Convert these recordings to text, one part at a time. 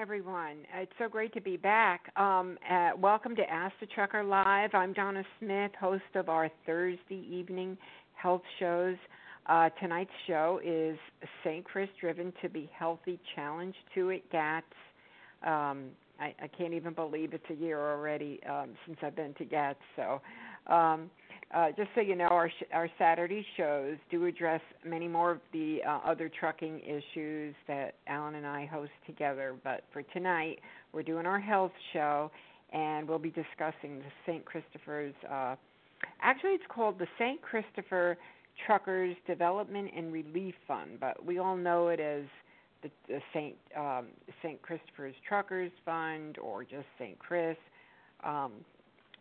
Everyone. It's so great to be back. Um, uh, welcome to Ask the Trucker Live. I'm Donna Smith, host of our Thursday evening health shows. Uh, tonight's show is St. Chris Driven to Be Healthy Challenge 2 at GATS. Um, I, I can't even believe it's a year already um, since I've been to GATS. So, um, uh, just so you know, our sh- our Saturday shows do address many more of the uh, other trucking issues that Alan and I host together. But for tonight, we're doing our health show, and we'll be discussing the St. Christopher's. Uh, actually, it's called the St. Christopher Truckers Development and Relief Fund, but we all know it as the, the Saint um, Saint Christopher's Truckers Fund or just Saint Chris. Um,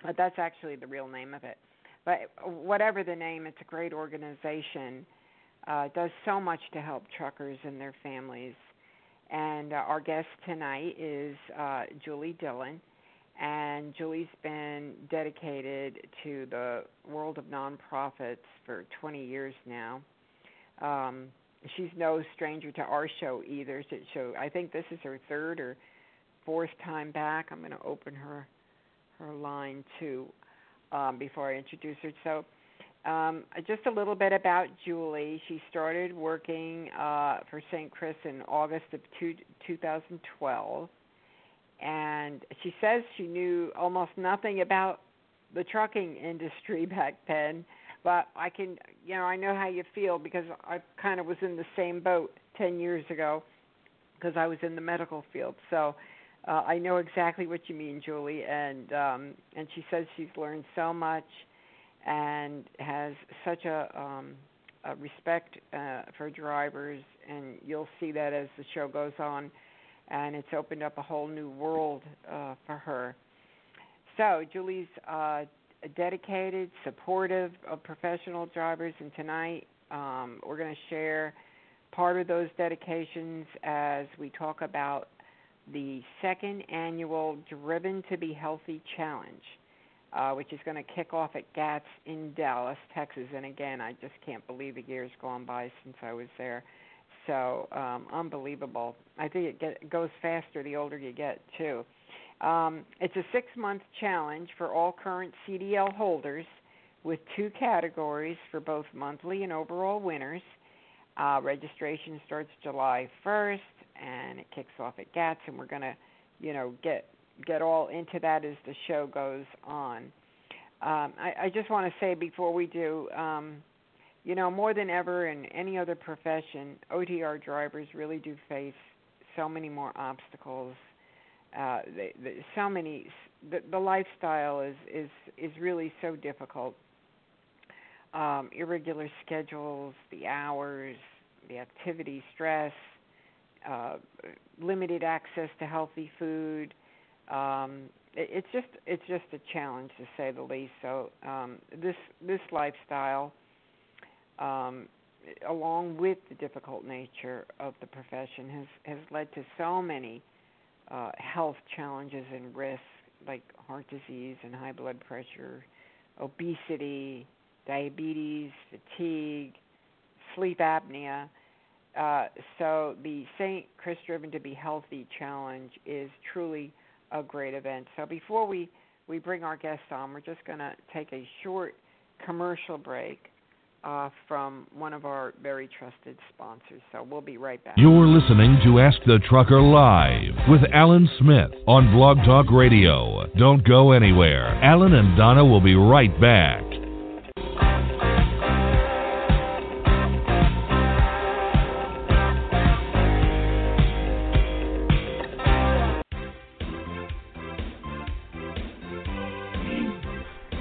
but that's actually the real name of it. But whatever the name, it's a great organization. Uh, does so much to help truckers and their families. And uh, our guest tonight is uh, Julie Dillon. And Julie's been dedicated to the world of nonprofits for 20 years now. Um, she's no stranger to our show either. So I think this is her third or fourth time back. I'm going to open her her line too um, before I introduce her. So um, just a little bit about Julie. She started working uh, for St. Chris in August of two, 2012, and she says she knew almost nothing about the trucking industry back then but I can, you know, I know how you feel because I kind of was in the same boat 10 years ago because I was in the medical field. So uh, I know exactly what you mean, Julie. And um, and she says she's learned so much and has such a, um, a respect uh, for drivers. And you'll see that as the show goes on. And it's opened up a whole new world uh, for her. So Julie's uh, dedicated, supportive of professional drivers, and tonight um, we're going to share part of those dedications as we talk about the second annual Driven to Be Healthy Challenge, uh, which is going to kick off at GATS in Dallas, Texas. And again, I just can't believe a year's gone by since I was there. So um, unbelievable. I think it, get, goes faster the older you get, too. Um, it's a six month challenge for all current CDL holders with two categories for both monthly and overall winners. Uh, registration starts July 1st and it kicks off at GATS, and we're to, you know, get get all into that as the show goes on. Um, I, I just want to say before we do, um, you know, more than ever in any other profession, OTR drivers really do face so many more obstacles uh, they, they, so many the, the lifestyle is is is really so difficult. Um, irregular schedules, the hours, the activity, stress, uh, limited access to healthy food. Um, it, it's just it's just a challenge to say the least. So um, this this lifestyle, um, along with the difficult nature of the profession, has has led to so many uh, health challenges and risks like heart disease and high blood pressure, obesity, diabetes, fatigue, sleep apnea. Uh, so the St. Chris Driven to Be Healthy Challenge is truly a great event. So before we, we bring our guests on, we're just going to take a short commercial break. uh, from one of our very trusted sponsors. So we'll be right back. You're listening to Ask the Trucker Live with Alan Smith on Blog Talk Radio. Don't go anywhere. Alan and Donna will be right back.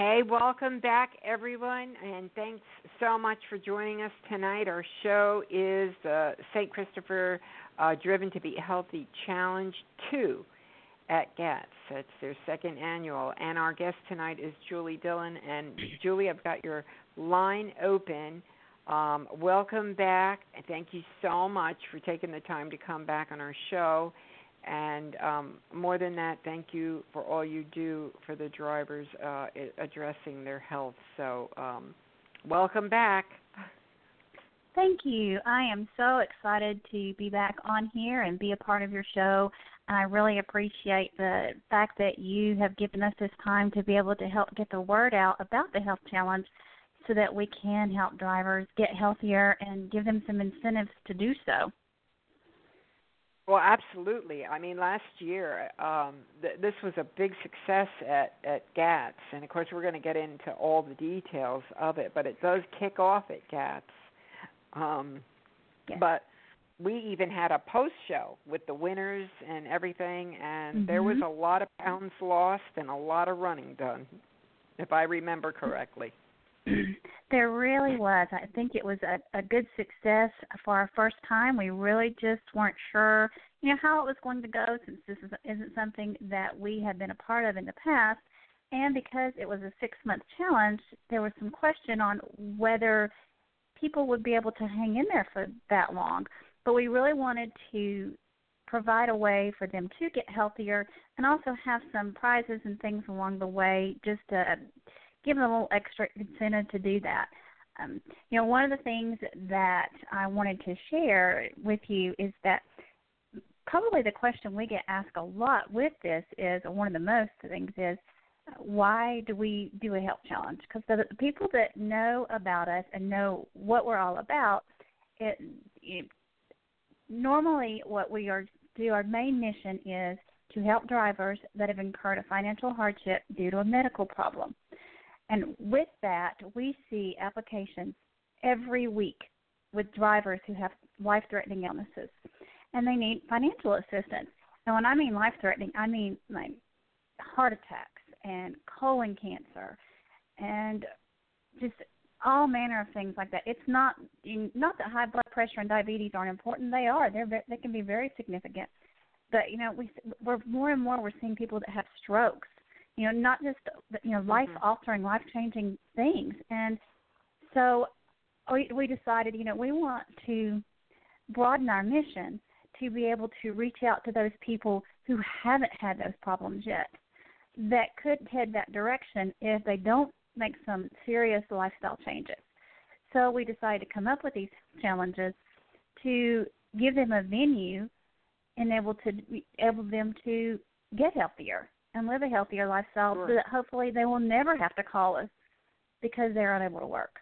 Hey, welcome back, everyone, and thanks so much for joining us tonight. Our show is the St. Christopher uh, Driven to Be Healthy Challenge 2 at GATS. It's their second annual, and our guest tonight is Julie Dillon. And Julie, I've got your line open. Um, welcome back. Thank you so much for taking the time to come back on our show. And um, more than that, thank you for all you do for the drivers uh, addressing their health. So, um, welcome back. Thank you. I am so excited to be back on here and be a part of your show. And I really appreciate the fact that you have given us this time to be able to help get the word out about the health challenge so that we can help drivers get healthier and give them some incentives to do so. Well, absolutely. I mean, last year um, th- this was a big success at at GATS, and of course we're going to get into all the details of it. But it does kick off at GATS. Um, yes. But we even had a post show with the winners and everything, and mm-hmm. there was a lot of pounds lost and a lot of running done, if I remember correctly. There really was. I think it was a, a good success for our first time. We really just weren't sure, you know, how it was going to go since this is, isn't something that we had been a part of in the past. And because it was a six month challenge, there was some question on whether people would be able to hang in there for that long. But we really wanted to provide a way for them to get healthier and also have some prizes and things along the way just to give them a little extra incentive to do that. Um, you know, one of the things that I wanted to share with you is that probably the question we get asked a lot with this is, one of the most things is, why do we do a health challenge? Because the, the people that know about us and know what we're all about, it, it normally what we are do our main mission is to help drivers that have incurred a financial hardship due to a medical problem. And with that, we see applications every week with drivers who have life threatening illnesses and they need financial assistance. And when I mean life threatening, I mean like heart attacks and colon cancer and just all manner of things like that. It's not not that high blood pressure and diabetes aren't important. They are. They're they can be very significant. But you know, we we're more and more we're seeing people that have strokes you know not just you know life mm-hmm. altering life changing things. And so we we decided you know we want to broaden our mission to be able to reach out to those people who haven't had those problems yet that could head that direction if they don't make some serious lifestyle changes. So we decided to come up with these challenges to give them a venue enable to enable them to get healthier and live a healthier lifestyle sure. so that hopefully they will never have to call us because they're unable to work.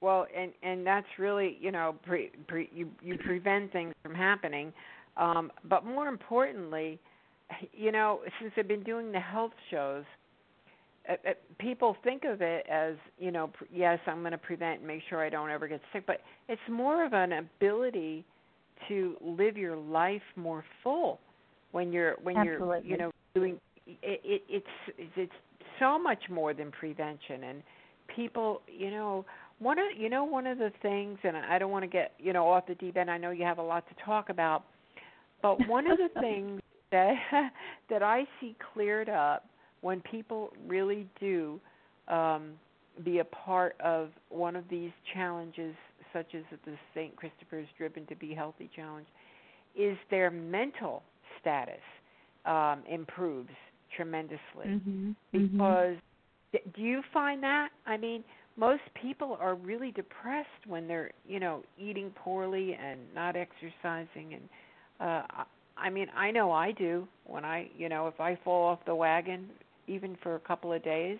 Well, and and that's really you know pre, pre, you you prevent things from happening, um, but more importantly, you know since I've been doing the health shows, uh, uh, people think of it as you know pr- yes I'm going to prevent and make sure I don't ever get sick, but it's more of an ability to live your life more full when you're when Absolutely. you're you know doing it, it it's it's so much more than prevention and people you know one of you know one of the things and I don't want to get you know off the deep end I know you have a lot to talk about but one of the things that that I see cleared up when people really do um be a part of one of these challenges such as the St. Christopher's Driven to Be Healthy challenge is their mental status um improves tremendously Mm-hmm. because d do you find that i mean most people are really depressed when they're you know eating poorly and not exercising and uh I- mean i know i do when i you know if i fall off the wagon even for a couple of days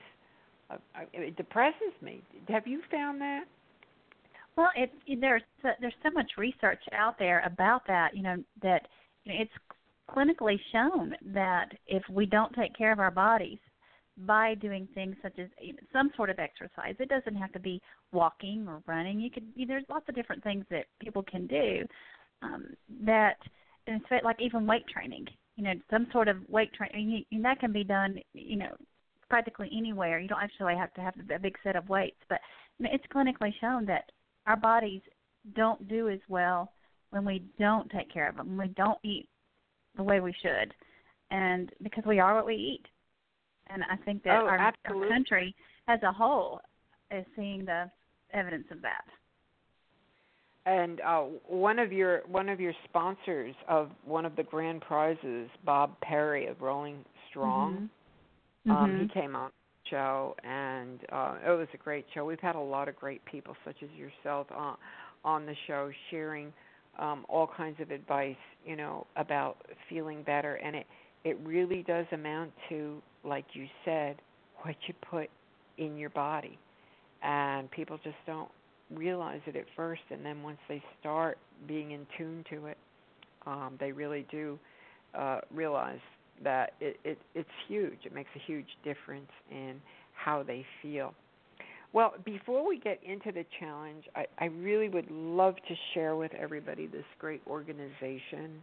uh, I, it depresses me have you found that Well, it there's there's so much research out there about that. You know that you know, it's clinically shown that if we don't take care of our bodies by doing things such as some sort of exercise, it doesn't have to be walking or running. You could there's lots of different things that people can do. Um, that and it's like even weight training. You know, some sort of weight training, and that can be done. You know, practically anywhere. You don't actually have to have a big set of weights, but it's clinically shown that our bodies don't do as well when we don't take care of them, when we don't eat the way we should, and because we are what we eat. And I think that Oh, our, our country as a whole is seeing the evidence of that. and uh one of your one of your sponsors of one of the grand prizes bob perry of rolling strong Mhm. Um, Mhm. he came on the show, and uh, it was a great show. We've had a lot of great people, such as yourself, on on the show, sharing um, all kinds of advice, you know, about feeling better. And it it really does amount to, like you said, what you put in your body, and people just don't realize it at first, and then once they start being in tune to it, um, they really do uh, realize that it, it it's huge. It makes a huge difference in how they feel. Well, before we get into the challenge, I, I really would love to share with everybody this great organization,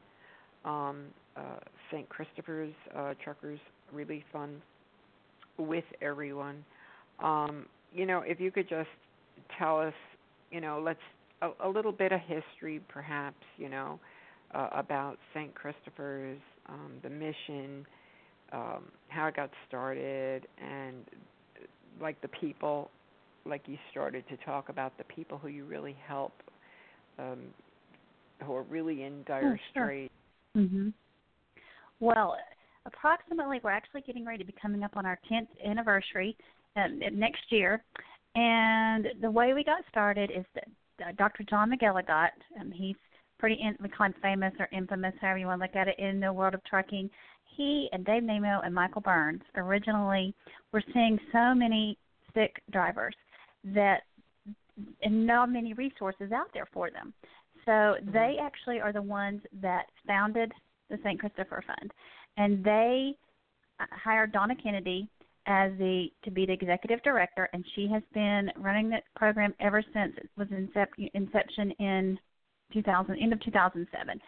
um, uh, St. Christopher's uh, Truckers Relief Fund, with everyone. Um, you know, if you could just tell us, you know, let's a, a little bit of history, perhaps, you know, uh, about St. Christopher's, um, the mission, um, how it got started, and like the people, like you started to talk about the people who you really help, um, who are really in dire Oh, sure. straits. hmm Well, approximately, we're actually getting ready to be coming up on our 10th anniversary um, next year. And the way we got started is that uh, Dr. John McElligott, um, he's pretty in, we call him famous or infamous, however you want to look at it, in the world of trucking. He and Dave Nemo and Michael Burns originally were seeing so many sick drivers that and not many resources out there for them. So they actually are the ones that founded the St. Christopher Fund, and they uh, hired Donna Kennedy as the to be the executive director, and she has been running the program ever since it was incep- inception in 2000, end of 2007,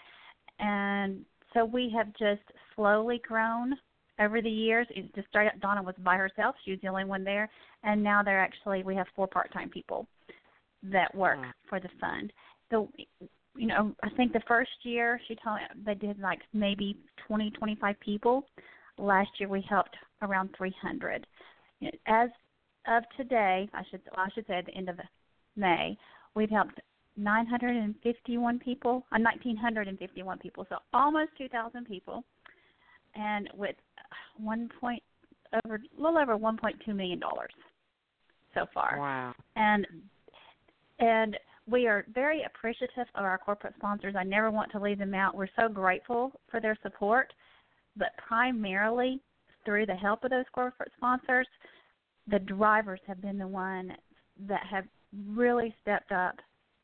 and so we have just slowly grown over the years. It just started. Donna was by herself; she was the only one there, and now they're actually we have four part-time people that work Wow. for the fund. So, you know, I think the first year she told they did like maybe 20, 25 people. Last year we helped around 300. As of today, I should well, I should say at the end of May, we've helped 951 people, uh, 1951 people, so almost 2,000 people, and with one point over a little over 1.2 million dollars so far Wow. and and we are very appreciative of our corporate sponsors. I never want to leave them out. We're so grateful for their support, but primarily through the help of those corporate sponsors, the drivers have been the one that have really stepped up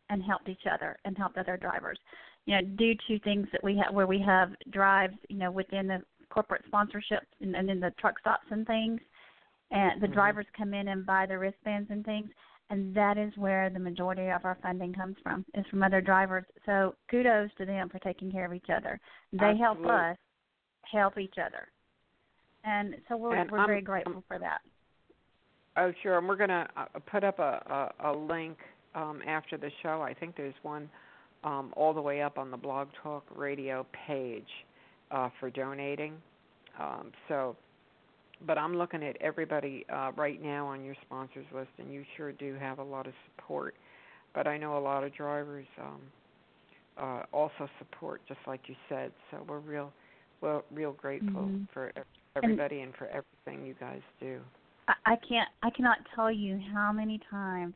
and helped each other and helped other drivers. You know, due to things that we have where we have drives, you know, within the corporate sponsorships and, and in the truck stops and things, and the mm-hmm. drivers come in and buy the wristbands and things, and that is where the majority of our funding comes from is from other drivers. So kudos to them for taking care of each other. They Absolutely. help us help each other, and so we're and we're I'm, very grateful for that. Oh, sure. And we're going to uh, put up a, a, a link um, after the show. I think there's one um, all the way up on the Blog Talk Radio page uh, for donating. Um, so, but I'm looking at everybody uh, right now on your sponsors list, and you sure do have a lot of support. But I know a lot of drivers um, uh, also support, just like you said. So we're real, well, real grateful mm-hmm. for everybody and, and for everything you guys do. I can't I cannot tell you how many times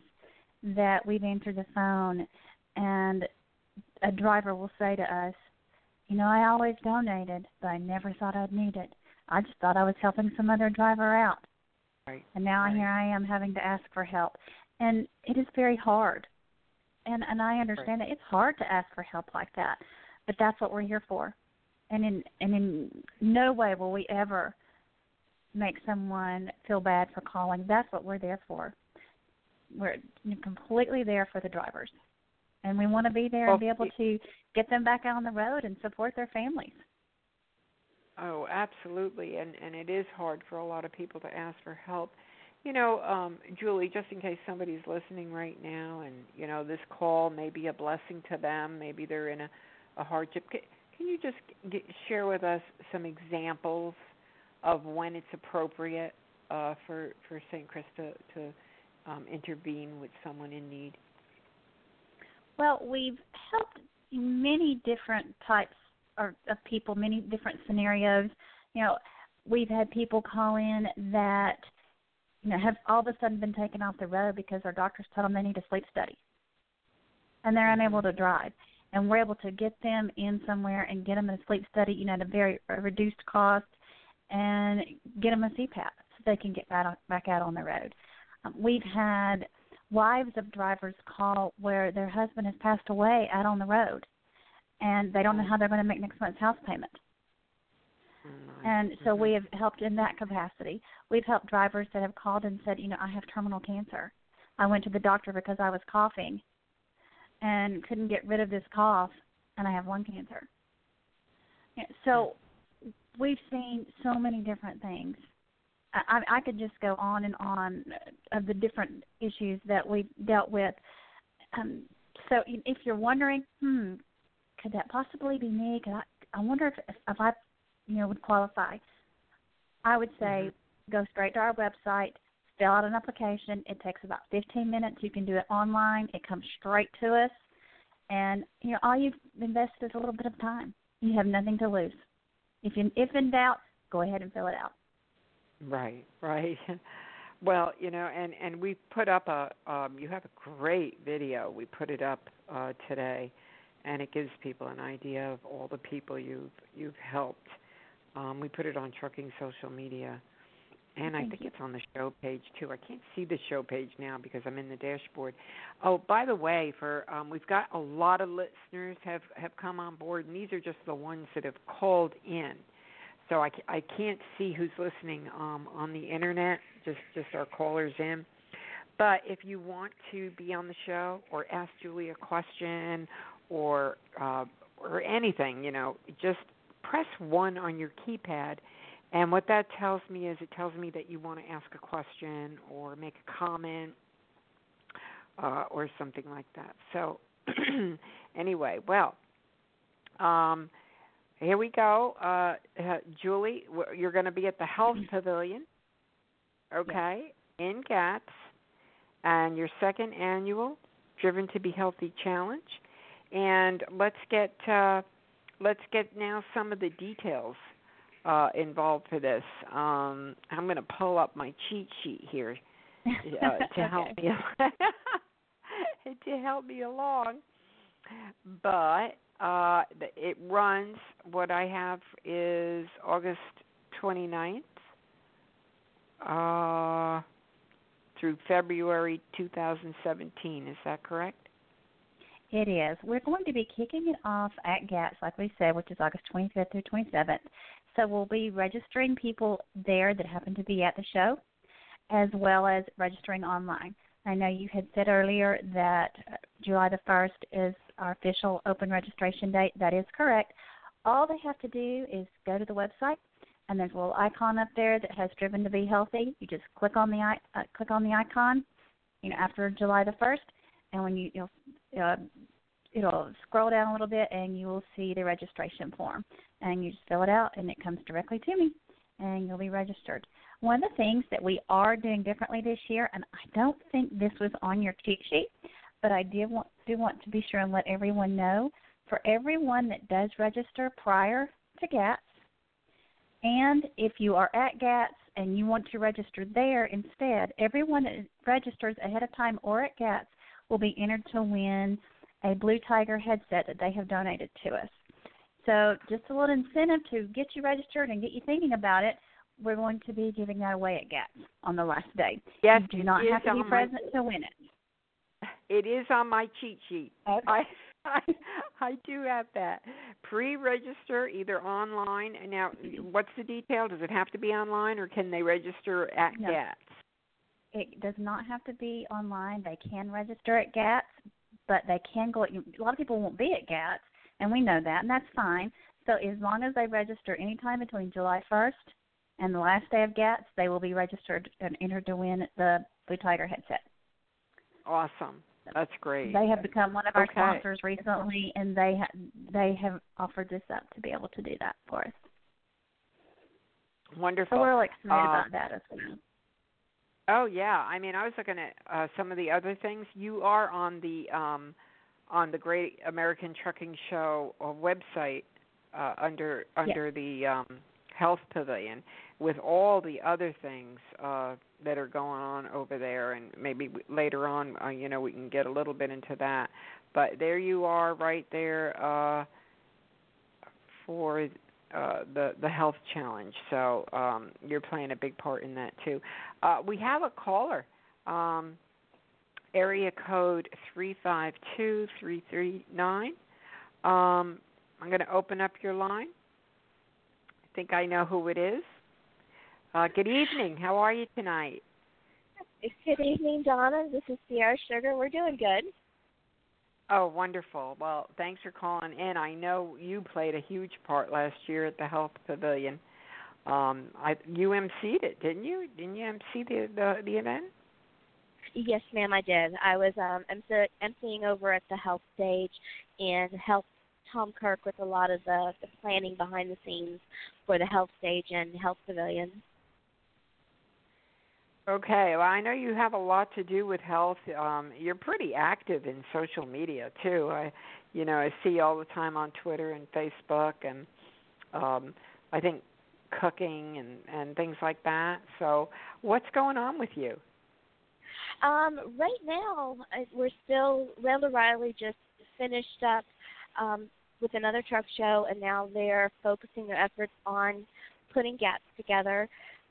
that we've answered the phone and a driver will say to us, You know, I always donated, but I never thought I'd need it. I just thought I was helping some other driver out. Right. And now right. here I am having to ask for help. And it is very hard. And and I understand right. that it's hard to ask for help like that. But that's what we're here for. And in and in no way will we ever make someone feel bad for calling. That's what we're there for. We're completely there for the drivers. And we want to be there well, and be able to get them back out on the road and support their families. Oh, absolutely. And and it is hard for a lot of people to ask for help. You know, um, Julie, just in case somebody's listening right now and, you know, this call may be a blessing to them, maybe they're in a, a hardship. Can, can you just get, share with us some examples of when it's appropriate uh, for for St. Chris to, to um, intervene with someone in need? Well, we've helped many different types of, of people, many different scenarios. You know, we've had people call in that you know have all of a sudden been taken off the road because their doctors told them they need a sleep study, and they're unable to drive. And we're able to get them in somewhere and get them in a sleep study, you know, at a very reduced cost and get them a CPAP so they can get back, back out on the road. Um, we've had wives of drivers call where their husband has passed away out on the road and they don't know mm. how they're going to make next month's house payment. Mm-hmm. And so mm-hmm. we have helped in that capacity. We've helped drivers that have called and said, you know, I have terminal cancer. I went to the doctor because I was coughing and couldn't get rid of this cough, and I have lung cancer. So mm. we've seen so many different things. I, I could just go on and on of the different issues that we've dealt with. Um, so if you're wondering, hmm, could that possibly be me? Could I, I wonder if, if I, you know, would qualify. I would say mm-hmm. go straight to our website, fill out an application. It takes about 15 minutes. You can do it online. It comes straight to us, and you know all you've invested is a little bit of time. You have nothing to lose. If you, if in doubt, go ahead and fill it out. Right, right. Well, you know, and and we put up a um you have a great video. We put it up uh today and it gives people an idea of all the people you've you've helped. Um we put it on trucking social media. And Thank I think you. it's on the show page too. I can't see the show page now because I'm in the dashboard. Oh, by the way, for um, we've got a lot of listeners have have come on board, and these are just the ones that have called in. So I, I can't see who's listening um, on the internet, just just our callers in. But if you want to be on the show or ask Julie a question or uh, or anything, you know, just press one on your keypad and what that tells me is it tells me that you want to ask a question or make a comment uh, or something like that. So, anyway, well, um, here we go. Uh, uh, Julie, you're going to be at the Health Pavilion, okay, in GATS, and your second annual Driven to Be Healthy Challenge. And let's get uh, let's get now some of the details uh, involved for this. Um, I'm going to pull up my cheat sheet here uh, to help me to help me along. But uh, it runs. What I have is August 29th uh, through February 2017. Is that correct? It is. We're going to be kicking it off at GATS, like we said, which is August 25th through 27th. So we'll be registering people there that happen to be at the show, as well as registering online. I know you had said earlier that July the 1st is our official open registration date. That is correct. All they have to do is go to the website, and there's a little icon up there that has "Driven to Be Healthy." You just click on the uh, click on the icon, you know, after July the 1st, and when you you'll uh, it'll scroll down a little bit, and you will see the registration form, and you just fill it out, and it comes directly to me, and you'll be registered. One of the things that we are doing differently this year, and I don't think this was on your cheat sheet, but I did want do want to be sure and let everyone know for everyone that does register prior to GATS, and if you are at GATS and you want to register there instead, everyone that registers ahead of time or at GATS will be entered to win a Blue Tiger headset that they have donated to us. So just a little incentive to get you registered and get you thinking about it we're going to be giving that away at GATS on the last day. Yes, you do not have to be present to win it. It is on my cheat sheet. Okay. Uh, I, I I do have that. Pre-register either online. Now, what's the detail? Does it have to be online, or can they register at no. GATS? It does not have to be online. They can register at GATS, but they can go. A lot of people won't be at GATS, and we know that, and that's fine. So as long as they register anytime between July 1st and the last day of GATS, they will be registered and entered to win the Blue Tiger headset. Awesome. That's great. They have become one of our okay. sponsors recently, and they ha- they have offered this up to be able to do that for us. Wonderful. So we're really excited uh, about that as well. Oh yeah, I mean, I was looking at uh, some of the other things. You are on the um, on the Great American Trucking Show uh, website uh, under under yes. the um, Health Pavilion, with all the other things uh, that are going on over there, and maybe later on, uh, you know, we can get a little bit into that. But there you are, right there uh, for uh, the the health challenge. So um, you're playing a big part in that too. Uh, we have a caller. Um, area code three five two three three nine. Um, I'm going to open up your line. I think I know who it is. Uh, good evening. How are you tonight? Good evening, Donna. This is Sierra Sugar. We're doing good. Oh, wonderful. Well, thanks for calling in. I know you played a huge part last year at the Health Pavilion. Um, I you emceed it, didn't you? Didn't you MC the the, the event? Yes, ma'am, I did. I was um MC- emceeing over at the health stage and helped Tom Kirk with a lot of the, the planning behind the scenes for the health stage and health pavilion. Okay, well, I know you have a lot to do with health. Um, you're pretty active in social media too. I, you know, I see you all the time on Twitter and Facebook, and um, I think cooking and and things like that. So, what's going on with you? Um, right now, we're still Randall-Reilly just finished up um, with another truck show, and now they're focusing their efforts on putting GATS together.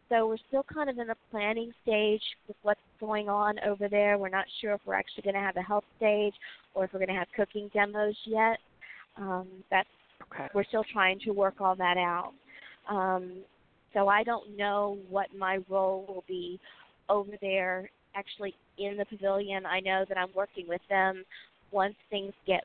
So we're still kind of in the planning stage with what's going on over there. We're not sure if we're actually going to have a health stage or if we're going to have cooking demos yet. Um, that's okay. we're still trying to work all that out. Um, so I don't know what my role will be over there actually in the pavilion. I know that I'm working with them once things get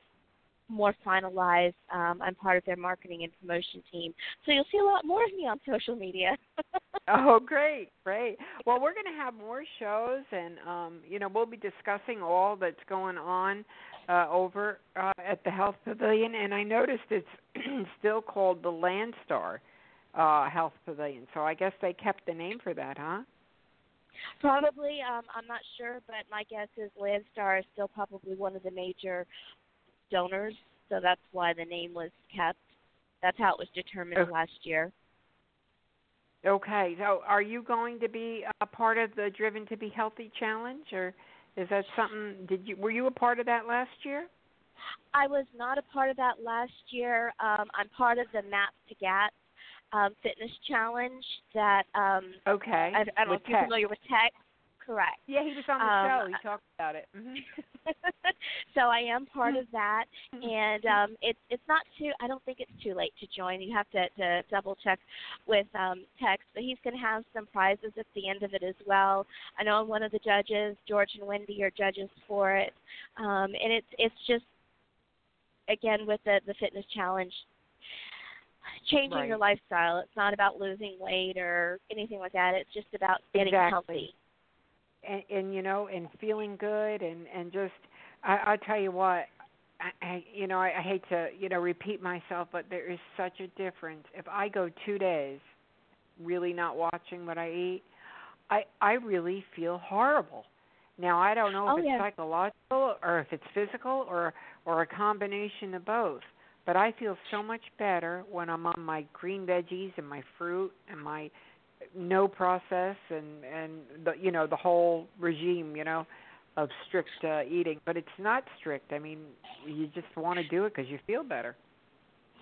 more finalized. Um, I'm part of their marketing and promotion team, so you'll see a lot more of me on social media. oh, great, great. Well, we're going to have more shows, and um, you know we'll be discussing all that's going on uh, over uh, at the Health Pavilion. And I noticed it's still called the Landstar uh, Health Pavilion, so I guess they kept the name for that, huh? Probably, um, I'm not sure, but my guess is Landstar is still probably one of the major donors, so that's why the name was kept. That's how it was determined okay. last year. Okay, so are you going to be a part of the Driven to Be Healthy challenge, or Is that something? Did you were you a part of that last year? I was not a part of that last year. Um, I'm part of the Map to GAT um, fitness challenge that um, okay. I, I don't know if you're Tex. familiar with Tex. Correct. Yeah, he was on the Um, show. He talked about it. hmm so I am part of that, and um, it's it's not too. I don't think it's too late to join. You have to, to double check with um, Tex, but he's going to have some prizes at the end of it as well. I know I'm one of the judges. George and Wendy are judges for it, um, and it's it's just again with the the fitness challenge. Changing Right. your lifestyle. It's not about losing weight or anything like that. It's just about getting Exactly. healthy. And, and you know, and feeling good, and and just, I, I'll tell you what, I, I you know, I, I hate to you know repeat myself, but there is such a difference. If I go two days, really not watching what I eat, I I really feel horrible. Now I don't know if Oh, it's yeah. psychological or if it's physical or or a combination of both. But I feel so much better when I'm on my green veggies and my fruit and my no process and and the you know the whole regime you know of strict uh, eating but it's not strict i mean you just want to do it because you feel better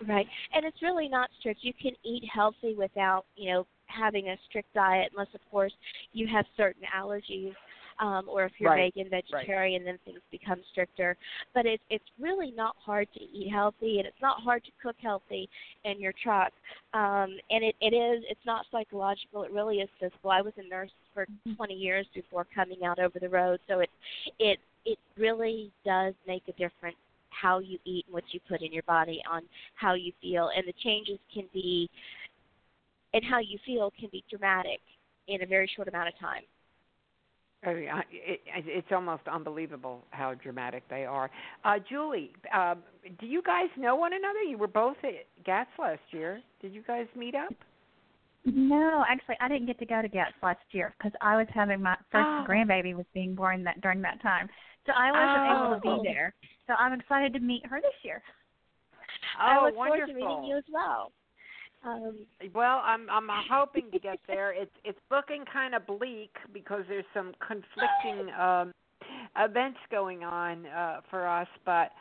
Right. And it's really not strict. You can eat healthy without, you know, having a strict diet unless of course you have certain allergies. Um, or if you're Right, vegan, vegetarian, then things become stricter. But it's it's really not hard to eat healthy, and it's not hard to cook healthy in your truck. Um, and it it is it's not psychological. It really is physical. I was a nurse for 20 years before coming out over the road, so it it it really does make a difference how you eat and what you put in your body on how you feel and the changes can be and how you feel can be dramatic in a very short amount of time I mean, I- it, it's almost unbelievable how dramatic they are uh julie uh, do you guys know one another you were both at gats last year did you guys meet up No, actually, I didn't get to go to GATS last year because I was having my first Oh. grandbaby was being born that during that time, so I wasn't able to Oh. be there. So I'm excited to meet her this year. Oh, i oh look wonderful forward to meeting you as well um Well, I'm I'm hoping to get there. It's it's looking kind of bleak because there's some conflicting um events going on uh for us, but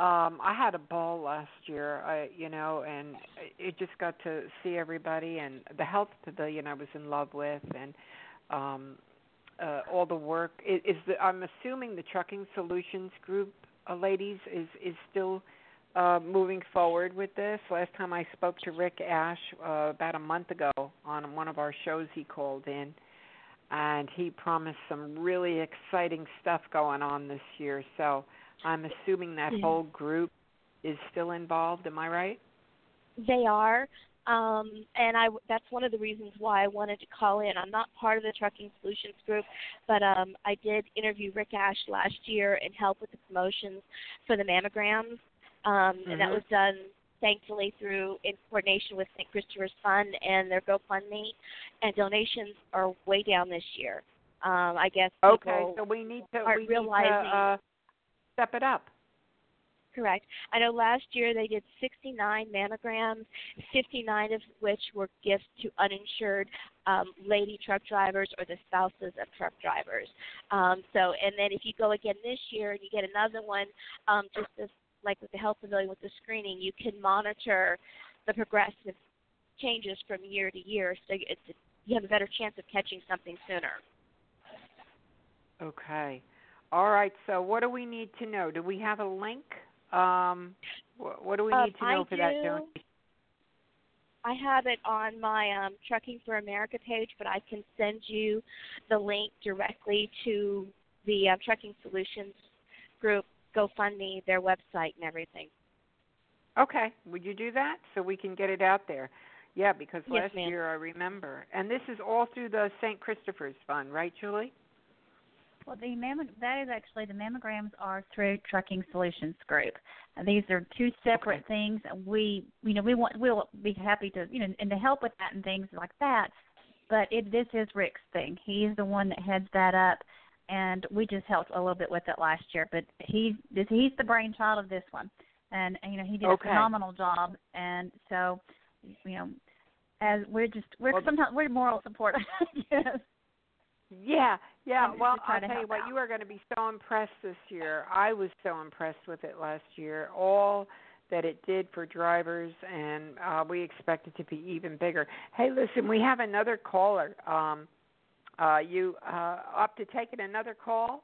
um I had a ball last year, I you know, and it just got to see everybody and the health pavilion I was in love with and um uh all the work is, is the I'm assuming the trucking solutions group uh, ladies is is still uh, moving forward with this. Last time I spoke to Rick Ash uh, about a month ago on one of our shows, he called in, and he promised some really exciting stuff going on this year. So I'm assuming that Yeah. whole group is still involved. Am I right? They are, um, and I that's one of the reasons why I wanted to call in. I'm not part of the Trucking Solutions Group, but um, I did interview Rick Ash last year and help with the promotions for the mammograms, um, and that Mhm. was done thankfully through in coordination with St. Christopher's Fund and their GoFundMe, and donations are way down this year. Um, I guess Okay, so we need to we realizing need to uh, step it up. Correct. I know last year they did 69 mammograms, 59 of which were gifts to uninsured um, lady truck drivers or the spouses of truck drivers. Um, so, and then if you go again this year and you get another one, um, just as like with the health pavilion with the screening, you can monitor the progressive changes from year to year, so it's, you have a better chance of catching something sooner. Okay. All right. So what do we need to know? Do we have a link? Um, what, what do we Um, need to know I for that do. donation? I have it on my um, Trucking for America page, but I can send you the link directly to the uh, Trucking Solutions group, GoFundMe, their website, and everything. Okay. Would you do that so we can get it out there? Yeah, because Yes, last ma'am. year I remember. And this is all through the St. Christopher's Fund, right, Julie? Well, the mammo- that is actually the mammograms are through Trucking Solutions Group. These are two separate things. We, you know, we want we'll be happy to, you know, and to help with that and things like that. But it this is Rick's thing. He's the one that heads that up, and we just helped a little bit with it last year. But this he's the brainchild of this one, and you know he did Okay. a phenomenal job. And so, you know, as we're just we're Well- sometimes we're moral support. yes. Yeah, yeah. Well, I'll tell you what, out. you are going to be so impressed this year. I was so impressed with it last year. All that it did for drivers, and uh, we expect it to be even bigger. Hey, listen, we have another caller. Um, uh, you uh, up to taking another call?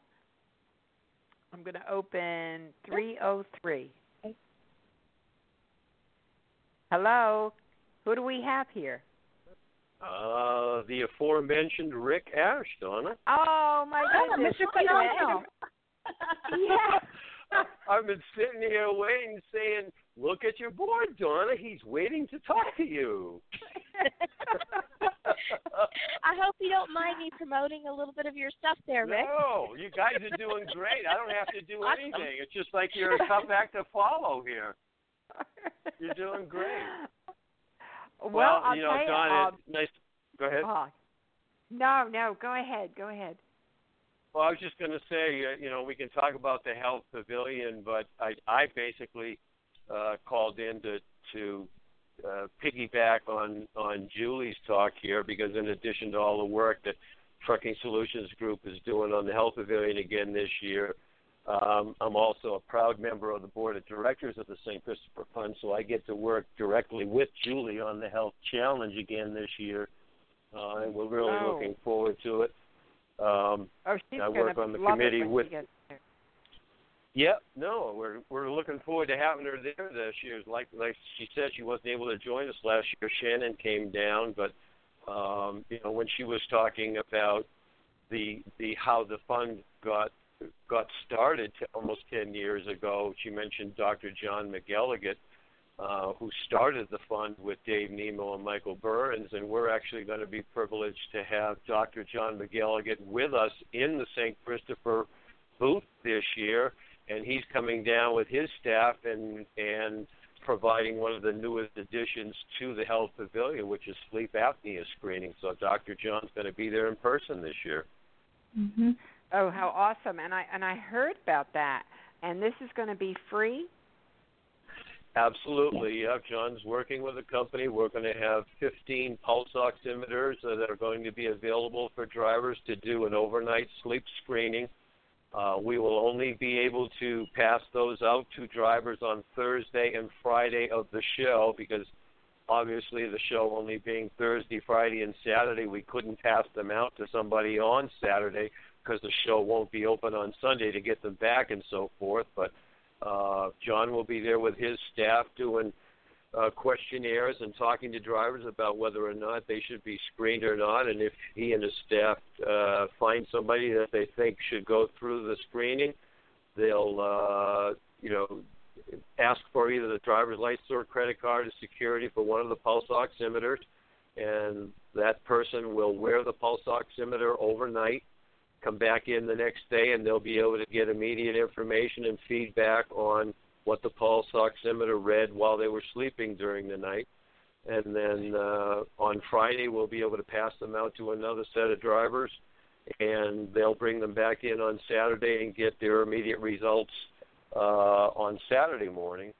I'm going to open 303. Hello, who do we have here? Uh, the aforementioned Rick Ash, Donna. Oh my Oh, goodness, Mr. Phenomenal. Yeah. I've been sitting here waiting, saying, "Look at your board, Donna. He's waiting to talk to you." I hope you don't mind me promoting a little bit of your stuff there, Rick. No, you guys are doing great. I don't have to do anything. It's just like you're a tough act to follow here. You're doing great. Well, I'll you know, tell you, Donna, um, nice. Go ahead. oh, no, no, go ahead, go ahead. Well, I was just going to say, uh, you know, we can talk about the health pavilion, but I, I basically uh, called in to to uh, piggyback on on Julie's talk here because in addition to all the work that Trucking Solutions Group is doing on the health pavilion again this year, um, I'm also a proud member of the board of directors of the St. Christopher Fund, so I get to work directly with Julie on the health challenge again this year, uh, and we're really Oh. looking forward to it. Um, Oh, she's I work on the committee with- gets yeah, no, we're we're looking forward to having her there this year. Like like she said, she wasn't able to join us last year. Shannon came down, but um, you know when she was talking about the the how the fund got got started t- almost ten years ago, she mentioned Dr. John McElligott, uh, who started the fund with Dave Nemo and Michael Burns, and we're actually going to be privileged to have Dr. John McElligott with us in the St. Christopher booth this year, and he's coming down with his staff and and providing one of the newest additions to the health pavilion, which is sleep apnea screening. So Dr. John's going to be there in person this year. hmm Oh, how awesome! And I and I heard about that. And this is going to be free. Absolutely, yeah. John's working with a company. We're going to have 15 pulse oximeters that are going to be available for drivers to do an overnight sleep screening. Uh, we will only be able to pass those out to drivers on Thursday and Friday of the show because obviously the show only being Thursday, Friday, and Saturday, we couldn't pass them out to somebody on Saturday because the show won't be open on Sunday to get them back and so forth. But uh, John will be there with his staff doing uh, questionnaires and talking to drivers about whether or not they should be screened or not, and if he and his staff uh, find somebody that they think should go through the screening, they'll uh, you know ask for either the driver's license or credit card as security for one of the pulse oximeters, and that person will wear the pulse oximeter overnight come back in the next day and they'll be able to get immediate information and feedback on what the pulse oximeter read while they were sleeping during the night. And then uh, on Friday, we'll be able to pass them out to another set of drivers, and they'll bring them back in on Saturday and get their immediate results uh, on Saturday morning.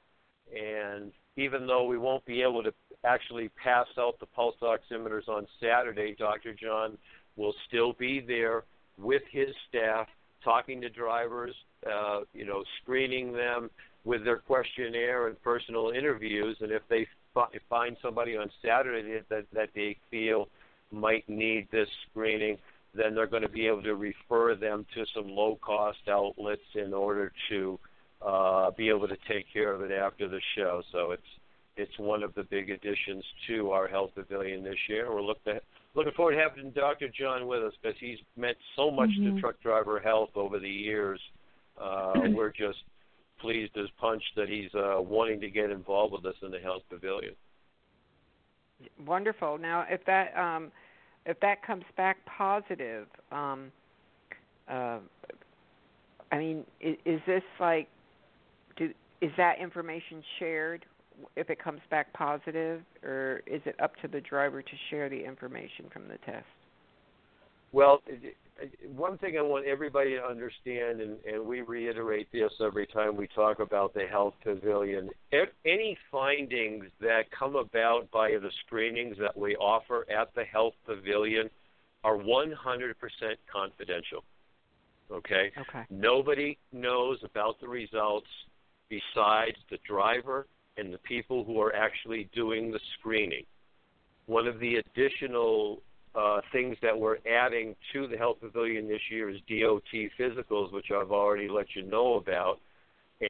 And even though we won't be able to actually pass out the pulse oximeters on Saturday, Dr. John will still be there with his staff, talking to drivers, uh, you know, screening them with their questionnaire and personal interviews. And if they fi- find somebody on Saturday that that they feel might need this screening, then they're going to be able to refer them to some low-cost outlets in order to uh, be able to take care of it after the show. So it's it's one of the big additions to our health pavilion this year. We're looking looking forward to having Dr. John with us because he's meant so much Mhm. to truck driver health over the years. Uh, we're just pleased as punch that he's uh, wanting to get involved with us in the health pavilion. Wonderful. Now, if that um, if that comes back positive, um, uh, I mean, is, is this like, do is that information shared if it comes back positive, or is it up to the driver to share the information from the test? Well, it- one thing I want everybody to understand, and, and we reiterate this every time we talk about the health pavilion, any findings that come about by the screenings that we offer at the health pavilion are 100% confidential. Okay? Okay. Nobody knows about the results besides the driver and the people who are actually doing the screening. One of the additional uh, things that we're adding to the Health Pavilion this year is DOT physicals, which I've already let you know about.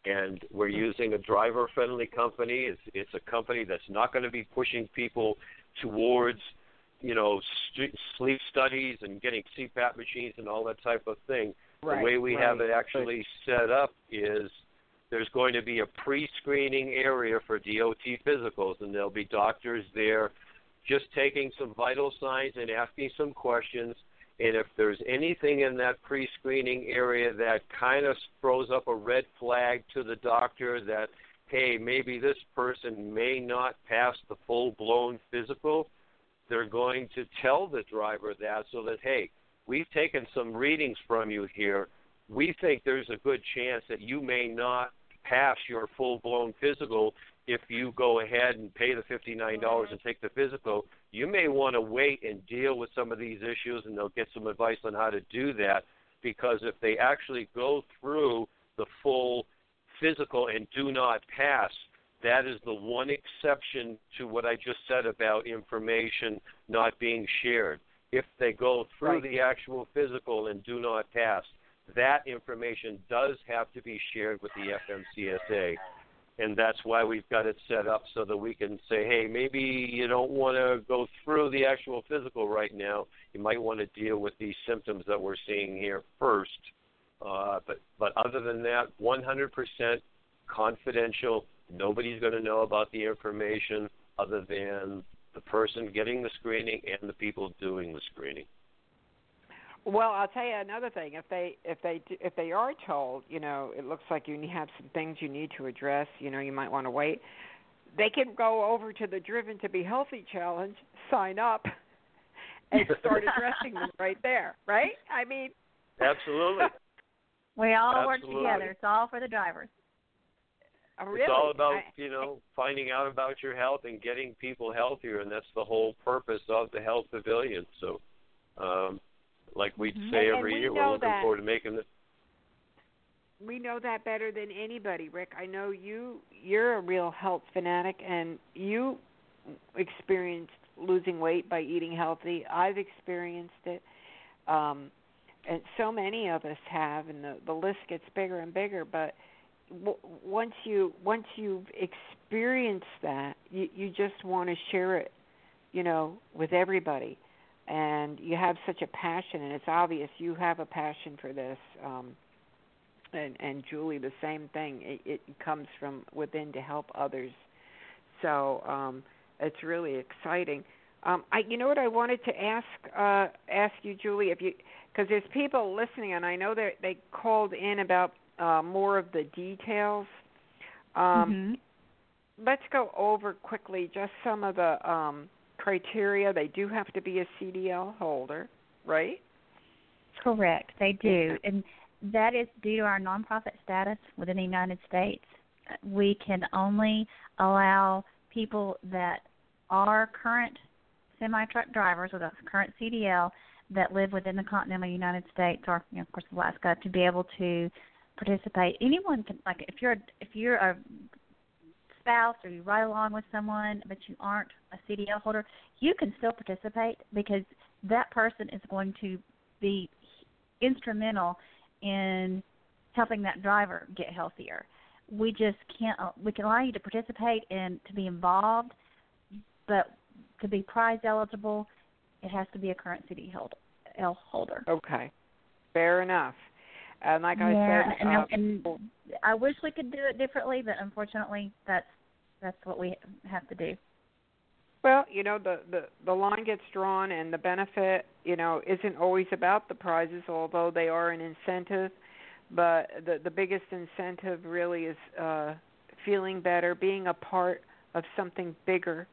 And we're using a driver friendly company. It's, it's a company that's not going to be pushing people towards, you know, st- sleep studies and getting CPAP machines and all that type of thing. Right, the way we right. have it actually set up is there's going to be a pre-screening area for DOT physicals, and there'll be doctors there just taking some vital signs and asking some questions. And if there's anything in that pre screening area that kind of throws up a red flag to the doctor that, hey, maybe this person may not pass the full blown physical, they're going to tell the driver that so that, hey, we've taken some readings from you here. We think there's a good chance that you may not pass your full blown physical if you go ahead and pay the $59 and take the physical, you may want to wait and deal with some of these issues, and they'll get some advice on how to do that. Because if they actually go through the full physical and do not pass, that is the one exception to what I just said about information not being shared. If they go through Right. the actual physical and do not pass, that information does have to be shared with the FMCSA and that's why we've got it set up so that we can say, hey, maybe you don't want to go through the actual physical right now. You might want to deal with these symptoms that we're seeing here first. Uh, but but other than that, 100% confidential. Nobody's going to know about the information other than the person getting the screening and the people doing the screening. Well, I'll tell you another thing. If they if they do- if they are told, you know, it looks like you have some things you need to address. You know, you might want to wait. They can go over to the Driven to Be Healthy challenge, sign up, and start addressing them right there. Right? I mean, Absolutely. We all work together. It's all for the drivers. uh, really, It's all about I- you know finding out about your health and getting people healthier, and that's the whole purpose of the health pavilion. So, um, like we Mhm. say and every we year, we're looking that- forward to making this. we know that better than anybody, Rick. I know you you're a real health fanatic and you experienced losing weight by eating healthy. I've experienced it. Um and so many of us have and the the list gets bigger and bigger, but w- once you once you've experienced that, you you just want to share it, you know, with everybody. And you have such a passion and it's obvious you have a passion for this. Um and and Julie the same thing. It, it comes from within to help others. So um, it's really exciting. Um, I you know what I wanted to ask uh, ask you, Julie, if you because there's people listening, and I know that they called in about uh, more of the details. Um, Mhm. Let's go over quickly just some of the um, criteria. They do have to be a CDL holder, right? Correct, they do, and that is due to our nonprofit status within the United States. We can only allow people that are current semi truck drivers with a current CDL that live within the continental United States or, you know, of course, Alaska to be able to participate. Anyone can, like, if you're if you're a spouse or you ride along with someone but you aren't a CDL holder, you can still participate because that person is going to be instrumental in helping that driver get healthier. We just can't. Uh, we can allow you to participate and to be involved, but to be prize eligible, it has to be a current CDL holder. Okay, fair enough. And like I yeah, said, and, uh, and I wish we could do it differently, but unfortunately, that's that's what we have to do. Well, you know, the, the the line gets drawn, and the benefit, you know, isn't always about the prizes, although they are an incentive. But the the biggest incentive really is uh, feeling better, being a part of something bigger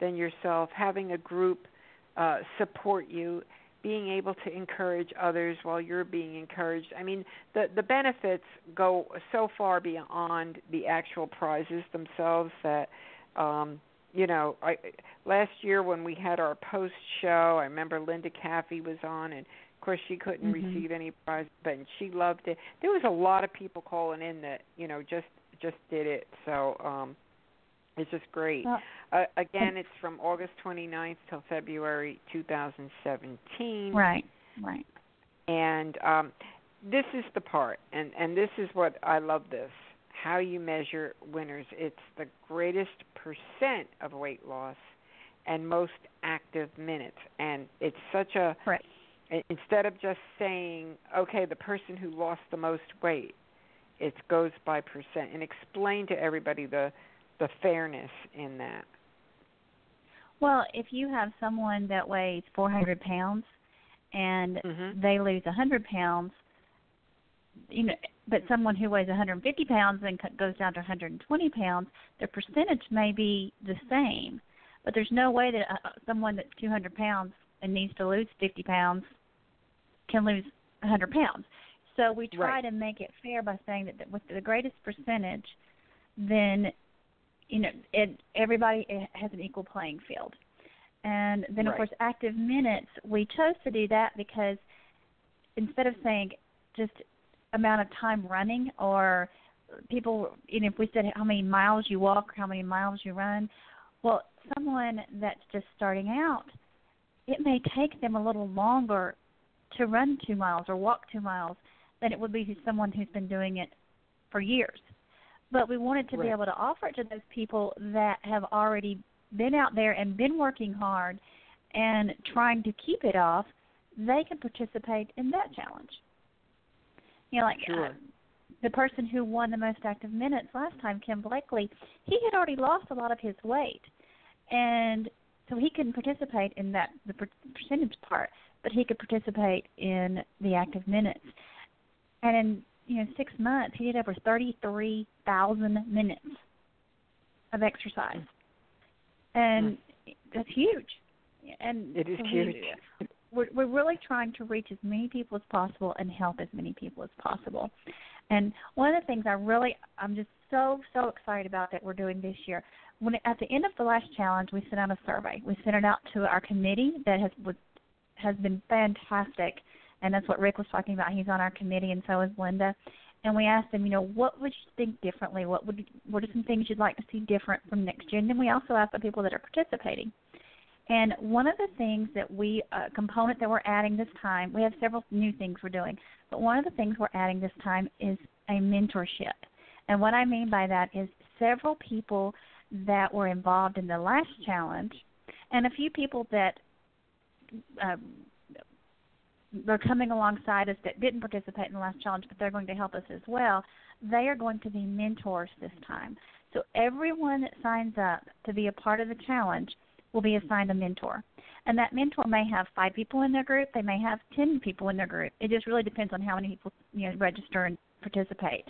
than yourself, having a group uh, support you, being able to encourage others while you're being encouraged. I mean, the the benefits go so far beyond the actual prizes themselves that. Um, you know, I last year when we had our post show, I remember Linda Caffey was on, and of course she couldn't mm-hmm. receive any prize, but she loved it. There was a lot of people calling in that you know just just did it, so um it's just great. Uh, again, it's from August 29th till February 2017. Right, right. And um, this is the part, and and this is what I love. This how you measure winners. It's the greatest percent of weight loss and most active minutes, and it's such a right. instead of just saying okay, the person who lost the most weight, it goes by percent, and explain to everybody the the fairness in that. Well, if you have someone that weighs 400 pounds and mm-hmm. they lose 100 pounds, you know, but someone who weighs 150 pounds and goes down to 120 pounds, the percentage may be the same. But there's no way that uh, someone that's 200 pounds and needs to lose 50 pounds can lose 100 pounds. So we try right. to make it fair by saying that with the greatest percentage, then you know it everybody has an equal playing field. And then right. of course active minutes, we chose to do that because instead of saying just amount of time running or people you know if we said how many miles you walk or how many miles you run well someone that's just starting out it may take them a little longer to run two miles or walk two miles than it would be to someone who's been doing it for years but we wanted to right. be able to offer it to those people that have already been out there and been working hard and trying to keep it off they can participate in that challenge you know, like sure. uh, the person who won the most active minutes last time, Kim Blakely, he had already lost a lot of his weight, and so he couldn't participate in that the percentage part, but he could participate in the active minutes. And in you know six months, he did over thirty-three thousand minutes of exercise, and mm. that's huge. And it is so huge. We, we're, we're really trying to reach as many people as possible and help as many people as possible. And one of the things I really, I'm just so so excited about that we're doing this year. When at the end of the last challenge, we sent out a survey. We sent it out to our committee that has was, has been fantastic, and that's what Rick was talking about. He's on our committee, and so is Linda. And we asked them, you know, what would you think differently? What would what are some things you'd like to see different from next year? And then we also asked the people that are participating. And one of the things that we, a uh, component that we're adding this time, we have several new things we're doing, but one of the things we're adding this time is a mentorship. And what I mean by that is several people that were involved in the last challenge and a few people that um, are coming alongside us that didn't participate in the last challenge, but they're going to help us as well. They are going to be mentors this time. So everyone that signs up to be a part of the challenge – will be assigned a mentor. And that mentor may have five people in their group, they may have 10 people in their group. It just really depends on how many people you know register and participate.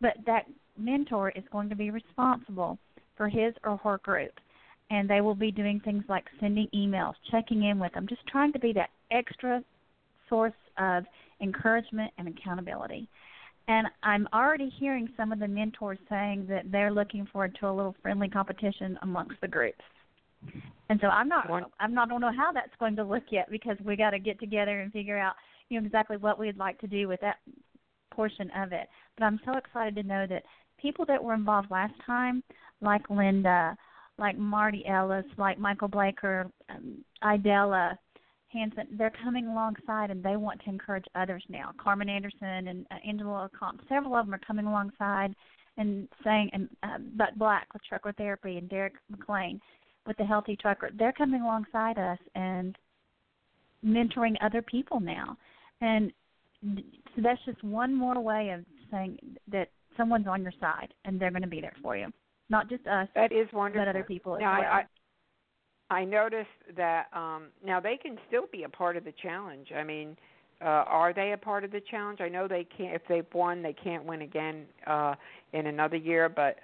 But that mentor is going to be responsible for his or her group. And they will be doing things like sending emails, checking in with them, just trying to be that extra source of encouragement and accountability. And I'm already hearing some of the mentors saying that they're looking forward to a little friendly competition amongst the groups. And so I'm not I'm not don't know how that's going to look yet because we got to get together and figure out you know exactly what we'd like to do with that portion of it. But I'm so excited to know that people that were involved last time, like Linda, like Marty Ellis, like Michael Blaker, um, Idella, Hanson, they're coming alongside and they want to encourage others now. Carmen Anderson and uh, Angela Comp, several of them are coming alongside and saying, and uh, Butt Black with Trucker Therapy and Derek McLean with the Healthy Trucker, they're coming alongside us and mentoring other people now. And so that's just one more way of saying that someone's on your side and they're going to be there for you. Not just us, that is wonderful. but other people as now, well. I, I, noticed that um, now they can still be a part of the challenge. I mean, uh, are they a part of the challenge? I know they can't. If they've won, they can't win again uh, in another year. But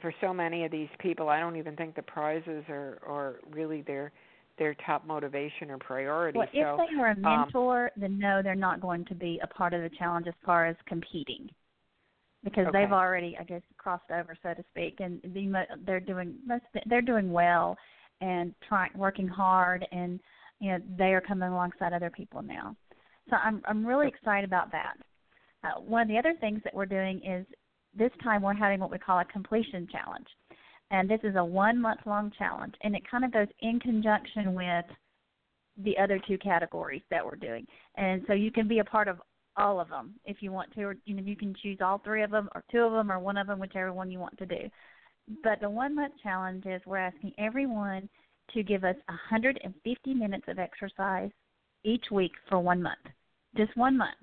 for so many of these people, I don't even think the prizes are are really their their top motivation or priority. Well, so, if they are a um, mentor, um, then no, they're not going to be a part of the challenge as far as competing. because okay. they've already, I guess, crossed over, so to speak, and the, they're doing most, they're doing well and trying working hard, and you know they are coming alongside other people now. So I'm I'm really excited about that. Uh, one of the other things that we're doing is this time we're having what we call a completion challenge, and this is a one month long challenge, and it kind of goes in conjunction with the other two categories that we're doing. And so you can be a part of all of them if you want to, or you know you can choose all three of them, or two of them, or one of them, whichever one you want to do. But the one month challenge is we're asking everyone to give us 150 minutes of exercise each week for one month, just one month,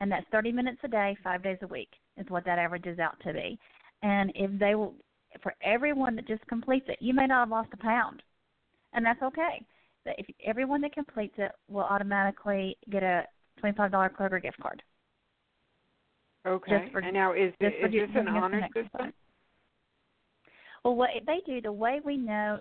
and that's 30 minutes a day, five days a week is what that averages out to be. And if they will, for everyone that just completes it, you may not have lost a pound, and that's okay. But if everyone that completes it will automatically get a $25 Kroger gift card. Okay. For, and now is, is this an honor system? Well, what they do, the way we know,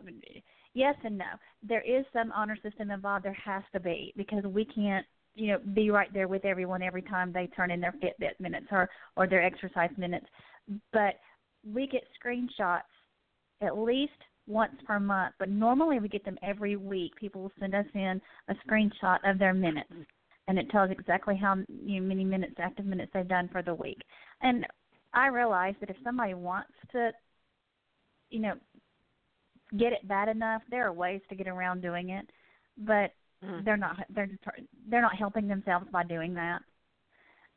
yes and no. There is some honor system involved. There has to be because we can't, you know, be right there with everyone every time they turn in their Fitbit minutes or or their exercise minutes. But we get screenshots at least once per month, but normally we get them every week. People will send us in a screenshot of their minutes, and it tells exactly how you know, many minutes, active minutes they've done for the week. And I realize that if somebody wants to you know get it bad enough, there are ways to get around doing it, but mm-hmm. they're not they're they're not helping themselves by doing that.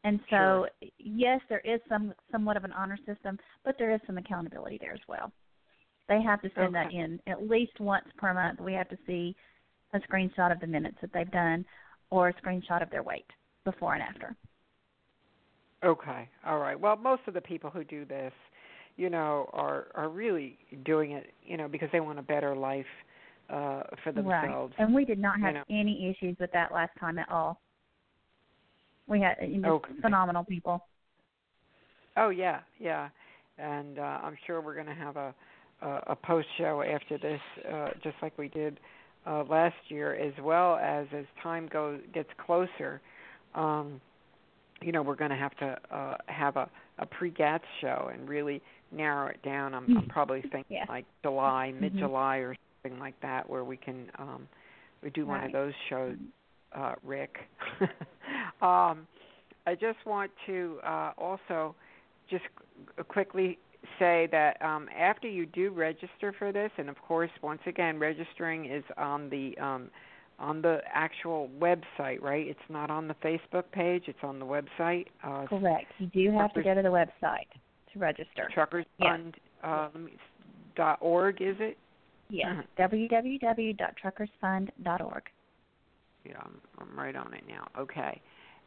And so, sure. yes, there is some somewhat of an honor system, but there is some accountability there as well. They have to send okay. that in at least once per month. We have to see a screenshot of the minutes that they've done or a screenshot of their weight before and after. Okay. All right. Well, most of the people who do this you know, are are really doing it, you know, because they want a better life uh for themselves. Right. And we did not have you know. any issues with that last time at all. We had you know, okay. phenomenal people. Oh yeah, yeah. And uh I'm sure we're going to have a a, a post show after this uh just like we did uh last year as well as as time goes gets closer um you know we're going to have to uh have a a pre-GATS show and really narrow it down, I'm, I'm probably thinking yeah. like July, Mm-hmm. mid-July, or something like that, where we can um, we do one right. of those shows. Uh, Rick, um, I just want to uh, also just quickly say that um, after you do register for this, and of course, once again, registering is on the um, on the actual website, right? It's not on the Facebook page; it's on the website. Uh, Correct. You do have to go to the website to register. Truckers Fund uh, dot org, is it? Yes. Uh-huh. www.truckersfund.org. Yeah, I'm, I'm right on it now. Okay,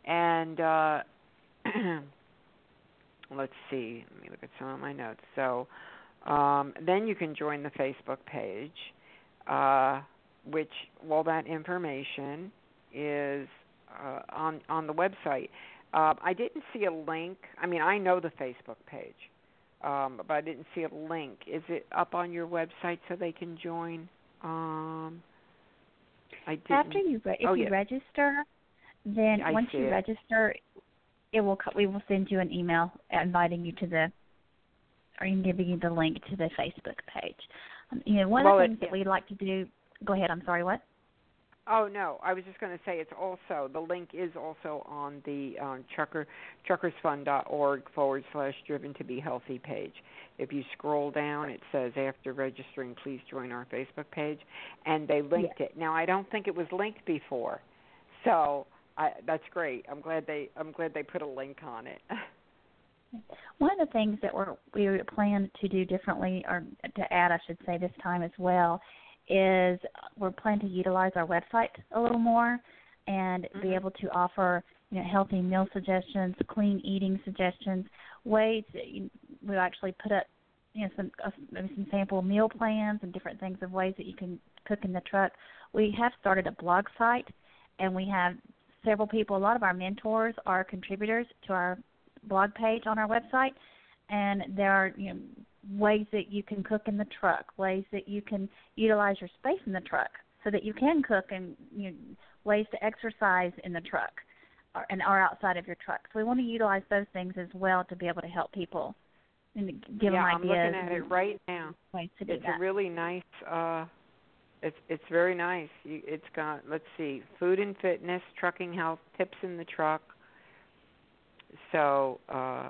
and uh, let's see. Let me look at some of my notes. So um, then you can join the Facebook page, uh, which all that information is uh, on on the website. Uh, I didn't see a link. I mean, I know the Facebook page, um, but I didn't see a link. Is it up on your website so they can join? Um, I didn't. After you, re- if oh, you yeah. register, then Yeah, once you it. register, it will we will send you an email inviting you to the, or even giving you the link to the Facebook page. Um, you know, one Well, of the things that we like to do. Go ahead. I'm sorry. What? Oh no, I was just going to say it's also the link is also on the um, trucker truckersfund.org forward slash driven to be healthy page. If you scroll down, it says after registering, please join our Facebook page, and they linked it. Now I don't think it was linked before, so I, that's great. I'm glad they I'm glad they put a link on it. One of the things that we're we plan to do differently, or to add, I should say, this time as well, is we're planning to utilize our website a little more and Mm-hmm. be able to offer you know healthy meal suggestions, clean eating suggestions, ways that you, we actually put up you know some uh, maybe some sample meal plans and different things of ways that you can cook in the truck. We have started a blog site, and we have several people. A lot of our mentors are contributors to our blog page on our website, and there are you know ways that you can cook in the truck, ways that you can utilize your space in the truck so that you can cook, and you know, ways to exercise in the truck. are, and are outside of your truck. So we want to utilize those things as well to be able to help people and give yeah, them I'm ideas. looking at it right now. Ways to do it's that. a really nice. uh It's it's very nice. You, it's got let's see, food and fitness, trucking health, tips in the truck. So uh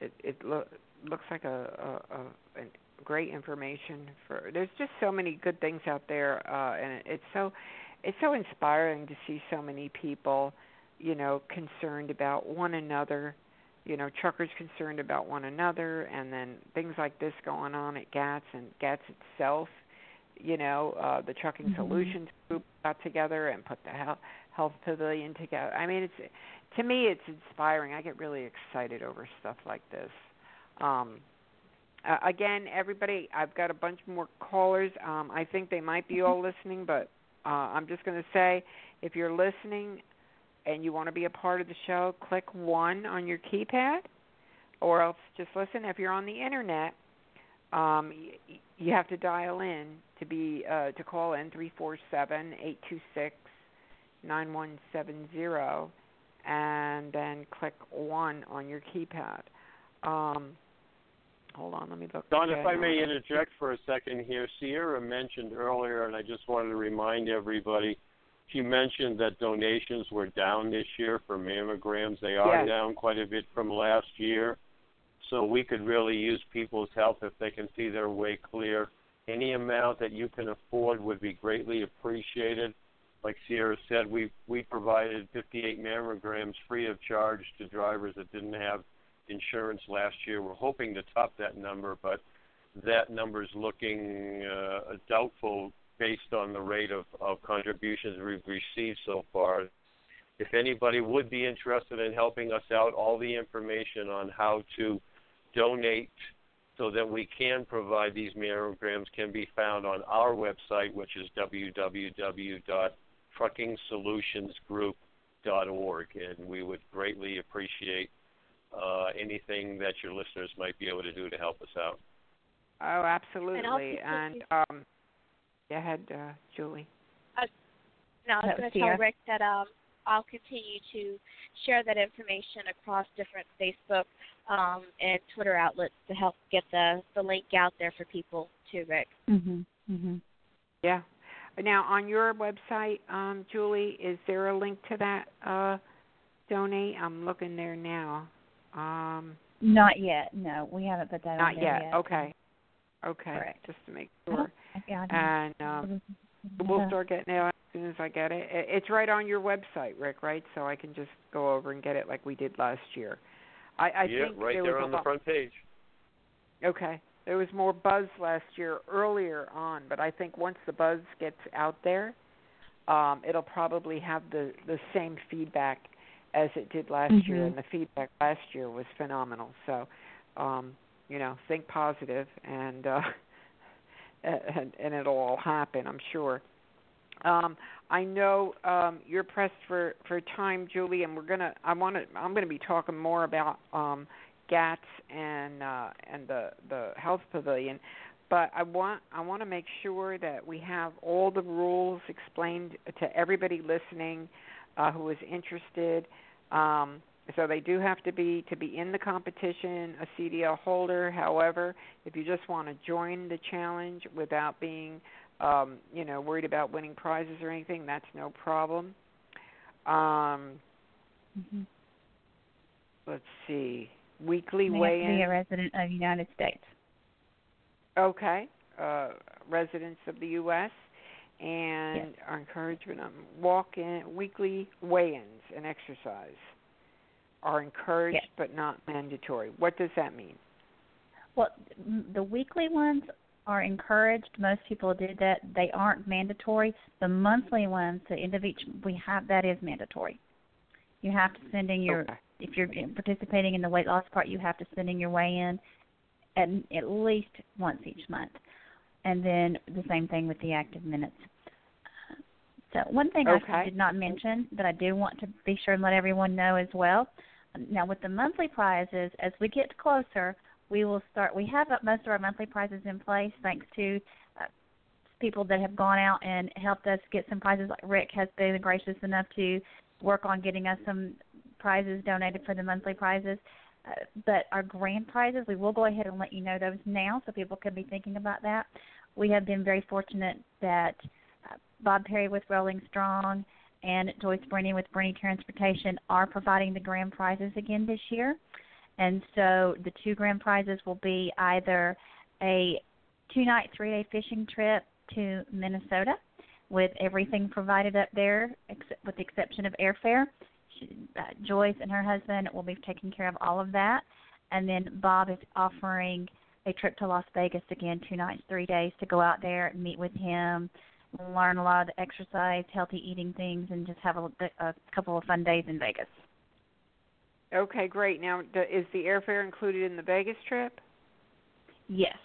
it it lo- looks like a, a, a an great information for. There's just so many good things out there, uh and it, it's so it's so inspiring to see so many people, you know, concerned about one another. You know, truckers concerned about one another, and then things like this going on at GATS and GATS itself. You know, uh, the Trucking Mhm. Solutions Group got together and put the health, health pavilion together. I mean, it's to me, it's inspiring. I get really excited over stuff like this. Um, uh, again, everybody, I've got a bunch more callers. Um, I think they might be all listening, but uh, I'm just going to say if you're listening and you want to be a part of the show, click 1 on your keypad or else just listen. If you're on the internet, um, y- you have to dial in to be uh, to call in 347-826-9170 and then click 1 on your keypad. Um, hold on, let me look. Don, if. I may interject for a second here, Sierra mentioned earlier, and I just wanted to remind everybody, she mentioned that donations were down this year for mammograms. They are Yes. down quite a bit from last year. So we could really use people's help if they can see their way clear. Any amount that you can afford would be greatly appreciated. Like Sierra said, we we provided 58 mammograms free of charge to drivers that didn't have insurance last year. We're hoping to top that number, but that number is looking uh, doubtful based on the rate of, of contributions we've received so far. If anybody would be interested in helping us out, all the information on how to donate so that we can provide these mammograms can be found on our website, which is www.truckingsolutionsgroup.org. And we would greatly appreciate uh, anything that your listeners might be able to do to help us out. Oh, absolutely. And And um, go ahead, uh, Julie. Now, I was going to tell Rick that um, I'll continue to share that information across different Facebook um, and Twitter outlets to help get the, the link out there for people too, Rick. Mhm. Mhm. Yeah. Now, on your website, um, Julie, is there a link to that uh, donate? I'm looking there now. Um, Not yet. No, we haven't put that on not there yet. Okay. Okay. Correct. Just to make sure. Yeah, And um, don't- we'll start getting it as soon as I get it. It's right on your website, Rick. Right? So I can just go over and get it like we did last year. I, I yeah, think right there there was on the lot- front page. Okay. There was more buzz last year earlier on, but I think once the buzz gets out there, um, it'll probably have the the same feedback as it did last year, Mhm. and the feedback last year was phenomenal. So, um, you know, think positive, and uh, and, and it'll all happen, I'm sure. Um, I know um, you're pressed for for time, Julie, and we're gonna. I want to. I'm gonna be talking more about um, GATS and uh, and the the health pavilion, but I want I want to make sure that we have all the rules explained to everybody listening uh, who is interested. Um, so they do have to be to be in the competition, a CDL holder. However, if you just want to join the challenge without being um, you know, worried about winning prizes or anything, that's no problem. Um, Mhm. let's see. Weekly They have weigh to be a resident of the United States. Okay. Uh, residents of the US and our encouragement on walk in weekly weigh ins and exercise are encouraged Yes. but not mandatory. What does that mean? Well, the weekly ones are encouraged. Most people do that. They aren't mandatory. The monthly ones, the end of each, we have that is mandatory. You have to send in your Okay. if you're participating in the weight loss part, you have to send in your weigh in at at least once each month, and then the same thing with the active minutes. So one thing Okay. I did not mention that I do want to be sure and let everyone know as well. Now with the monthly prizes, as we get closer, we will start. We have most of our monthly prizes in place thanks to uh, people that have gone out and helped us get some prizes. Like Rick has been gracious enough to work on getting us some prizes donated for the monthly prizes. Uh, but our grand prizes, we will go ahead and let you know those now, so people can be thinking about that. We have been very fortunate that uh, Bob Perry with Rolling Strong and Joyce Brenny with Brenny Transportation are providing the grand prizes again this year. And so the two grand prizes will be either a two night, three day fishing trip to Minnesota with everything provided up there, except, with the exception of airfare. She, uh, Joyce and her husband will be taking care of all of that. And then Bob is offering a trip to Las Vegas again, two nights, three days, to go out there and meet with him, learn a lot of the exercise, healthy eating things, and just have a, a couple of fun days in Vegas. Okay, great. Now, is the airfare included in the Vegas trip? Yes,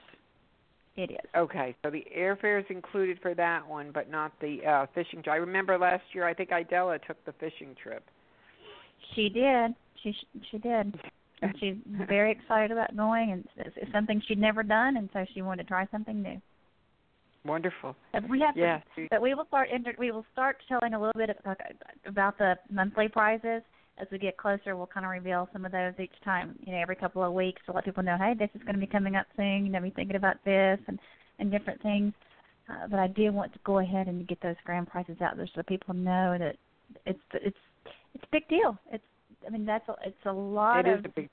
it is. Okay, so the airfare is included for that one, but not the uh fishing trip. I remember last year, I think Idella took the fishing trip. She did. She she did. She's very excited about going, and it's, it's something she'd never done, and so she wanted to try something new. Wonderful. And we have yeah. to, but we will start. We will start telling a little bit about the monthly prizes as we get closer, we'll kind of reveal some of those each time, you know, every couple of weeks to let people know, hey, this is going to be coming up soon. You know, be thinking about this and and different things. Uh, but I do want to go ahead and get those grand prizes out there so people know that it's it's it's a big deal. It's I mean that's a, it's a lot it of is a big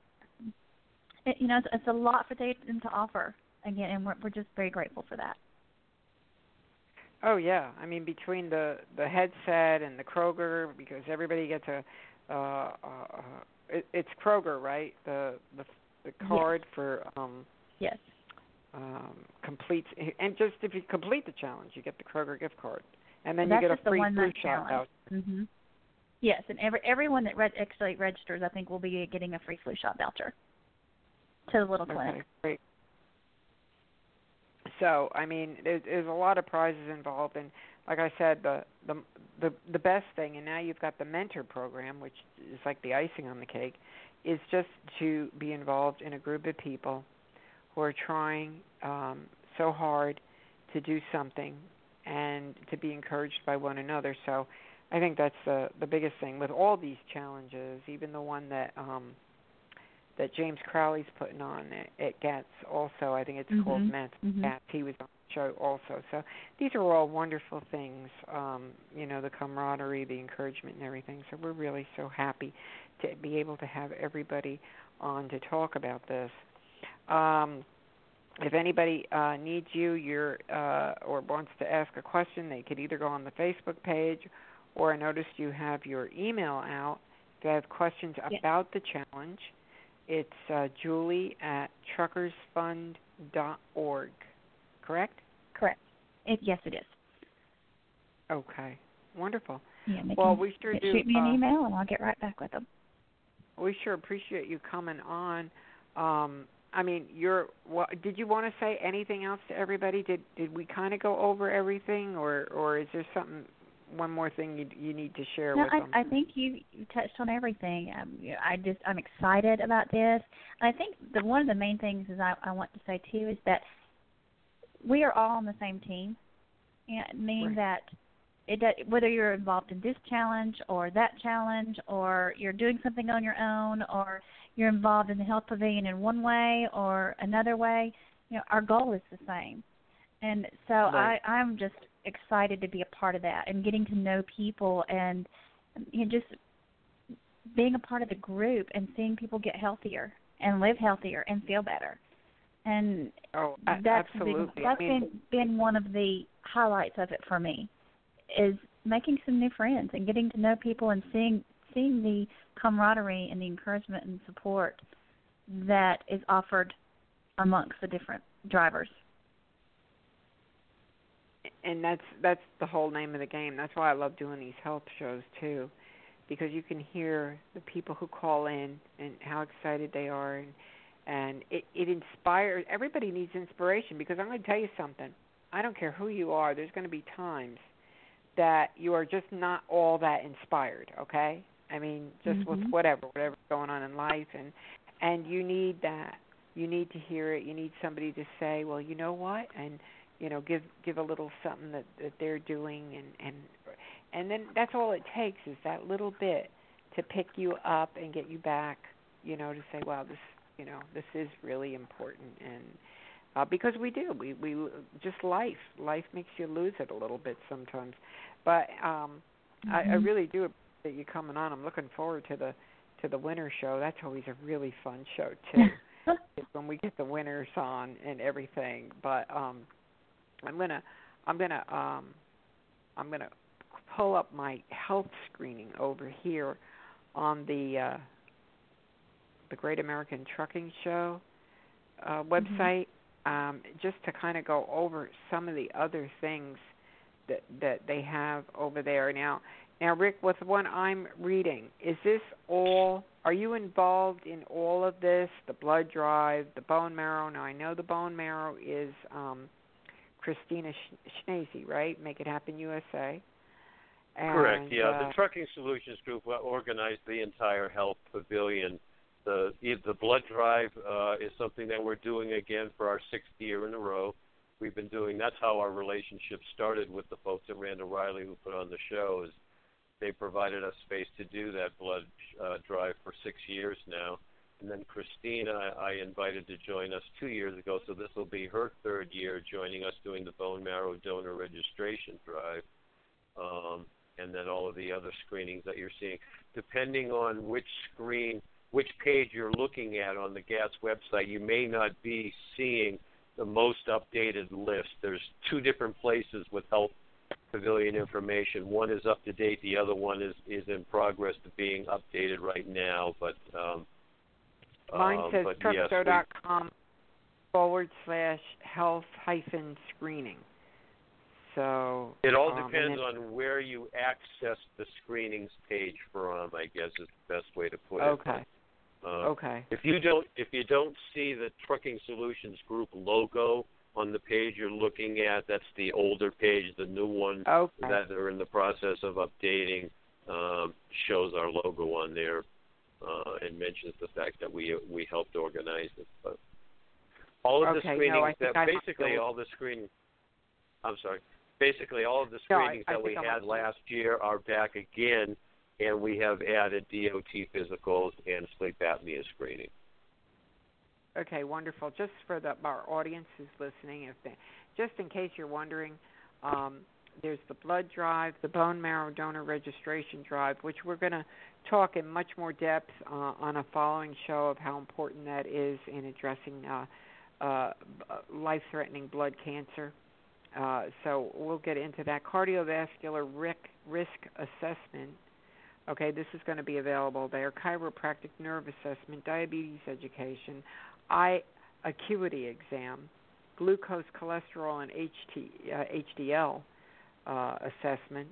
it, you know it's, it's a lot for them to offer again, and we're we're just very grateful for that. Oh yeah, I mean between the the headset and the Kroger, because everybody gets a uh, uh, it, it's Kroger, right? The the the card yes. for um yes um completes and just if you complete the challenge, you get the Kroger gift card, and then That's you get a free flu shot out. Mm-hmm. Yes, and every everyone that re- actually registers, I think, will be getting a free flu shot voucher to the little clinic. Great. So, I mean, there's, there's a lot of prizes involved, and like I said, the the the the best thing, and now you've got the mentor program, which is like the icing on the cake, is just to be involved in a group of people who are trying um, so hard to do something and to be encouraged by one another. So, I think that's the the biggest thing with all these challenges, even the one that um, that James Crowley's putting on at, at GATS. Also, I think it's mm-hmm. called Men's mm-hmm. GATS. He was on the show also. So these are all wonderful things, um, you know, the camaraderie, the encouragement and everything. So we're really so happy to be able to have everybody on to talk about this. Um, if anybody uh, needs you you're, uh, or wants to ask a question, they could either go on the Facebook page or I noticed you have your email out. If you have questions yes. about the challenge, it's uh, Julie at truckersfund.org correct? Correct. It, yes, it is. Okay. Wonderful. Yeah, well, we sure shoot do. Shoot me uh, an email, and I'll get right back with them. We sure appreciate you coming on. Um, I mean, you're. What, did you want to say anything else to everybody? Did did we kind of go over everything, or or is there something, one more thing you you need to share no, with I, them? I think you, you touched on everything. Um, I just I'm excited about this. I think the one of the main things is I, I want to say too is that we are all on the same team, and meaning right. that it does, whether you're involved in this challenge or that challenge, or you're doing something on your own, or you're involved in the health pavilion in one way or another way, you know, our goal is the same. And so right. I, I'm just excited to be a part of that and getting to know people and you know, just being a part of the group and seeing people get healthier and live healthier and feel better and oh, that's absolutely. Been, that's I mean, been been one of the highlights of it for me, is making some new friends and getting to know people and seeing seeing the camaraderie and the encouragement and support that is offered amongst the different drivers. And that's that's the whole name of the game. That's why I love doing these health shows too, because you can hear the people who call in and how excited they are and and it it inspires everybody needs inspiration because I'm going to tell you something. I don't care who you are. There's going to be times that you are just not all that inspired, okay? I mean, just mm-hmm. with whatever whatever's going on in life and and you need that. You need to hear it. You need somebody to say, "Well, you know what?" and you know, give give a little something that that they're doing and and and then that's all it takes is that little bit to pick you up and get you back. You know, to say, wow, this you know this is really important and uh, because we do we we just life life makes you lose it a little bit sometimes but um mm-hmm. I, I mm-hmm. really do appreciate you coming on i'm looking forward to the to the winter show that's always a really fun show too when we get the winners on and everything but um i'm gonna i'm gonna um i'm gonna pull up my health screening over here on the uh the Great American Trucking Show uh, mm-hmm. website, mm-hmm. um, just to kind of go over some of the other things that that they have over there now. Now, Rick, with what I'm reading, is this all? Are you involved in all of this? The blood drive, the bone marrow. Now, I know the bone marrow is um, Christina Schnese, right? Make It Happen USA. And, Correct. Yeah, uh, the Trucking Solutions Group organized the entire health pavilion the the blood drive uh, is something that we're doing again for our sixth year in a row. We've been doing. That's how our relationship started with the folks at Randall-Reilly who put on the show. Is they provided us space to do that blood uh, drive for six years now. And then Christina, I invited to join us two years ago, so this will be her third year joining us doing the bone marrow donor registration drive. Um, and then all of the other screenings that you're seeing. Depending on which screen which page you're looking at on the GATS website, you may not be seeing the most updated list. There's two different places with Health Pavilion information. One is up to date. The other one is is in progress of being updated right now. But um, mine um, says but truckstore.com yes, forward slash health hyphen screening. So it all um, depends on where you access the screenings page from. I guess is the best way to put it. Okay. Uh, okay. If you don't if you don't see the Trucking Solutions Group logo on the page you're looking at, that's the older page. The new one okay. that they're in the process of updating um, shows our logo on there uh, and mentions the fact that we we helped organize it. But all of okay, the screenings no, that basically all the screening. I'm sorry. Basically, all of the screenings no, I, I that we had last year are back again and we have added DOT physicals and sleep apnea screening. Okay, wonderful. Just for the, our audience who's listening, if they, just in case you're wondering, um, there's the blood drive, the bone marrow donor registration drive, which we're going to talk in much more depth uh, on a following show of how important that is in addressing uh, uh, life-threatening blood cancer. Uh, so we'll get into that cardiovascular risk assessment Okay, this is going to be available there. Chiropractic nerve assessment, diabetes education, eye acuity exam, glucose, cholesterol, and HT, uh, HDL uh, assessment.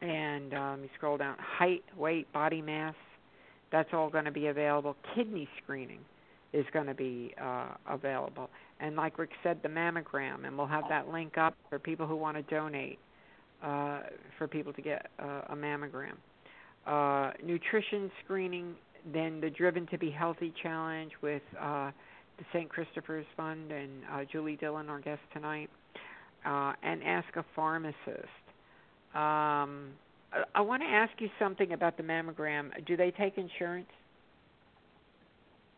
And um, you scroll down, height, weight, body mass. That's all going to be available. Kidney screening is going to be uh, available. And like Rick said, the mammogram, and we'll have that link up for people who want to donate uh, for people to get uh, a mammogram. Uh, nutrition screening, then the Driven to Be Healthy challenge with uh, the St. Christopher's Fund and uh, Julie Dillon, our guest tonight, uh, and Ask a Pharmacist. Um, I, I want to ask you something about the mammogram. Do they take insurance?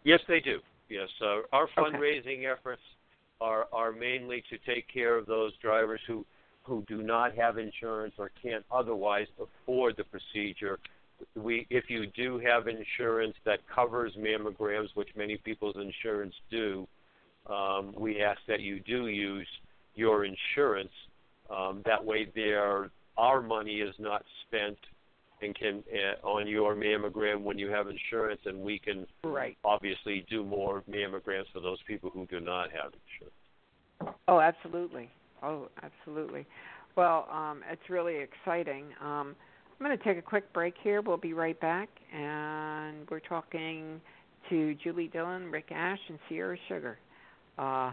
Yes, they do. Yes, uh, our fundraising okay. efforts are are mainly to take care of those drivers who who do not have insurance or can't otherwise afford the procedure. We, if you do have insurance that covers mammograms, which many people's insurance do, um, we ask that you do use your insurance. Um, that way, there our money is not spent and can uh, on your mammogram when you have insurance, and we can right. obviously do more mammograms for those people who do not have insurance. Oh, absolutely. Oh, absolutely. Well, um, it's really exciting. Um, I'm going to take a quick break here. We'll be right back, and we're talking to Julie Dillon, Rick Ash, and Sierra Sugar. Uh,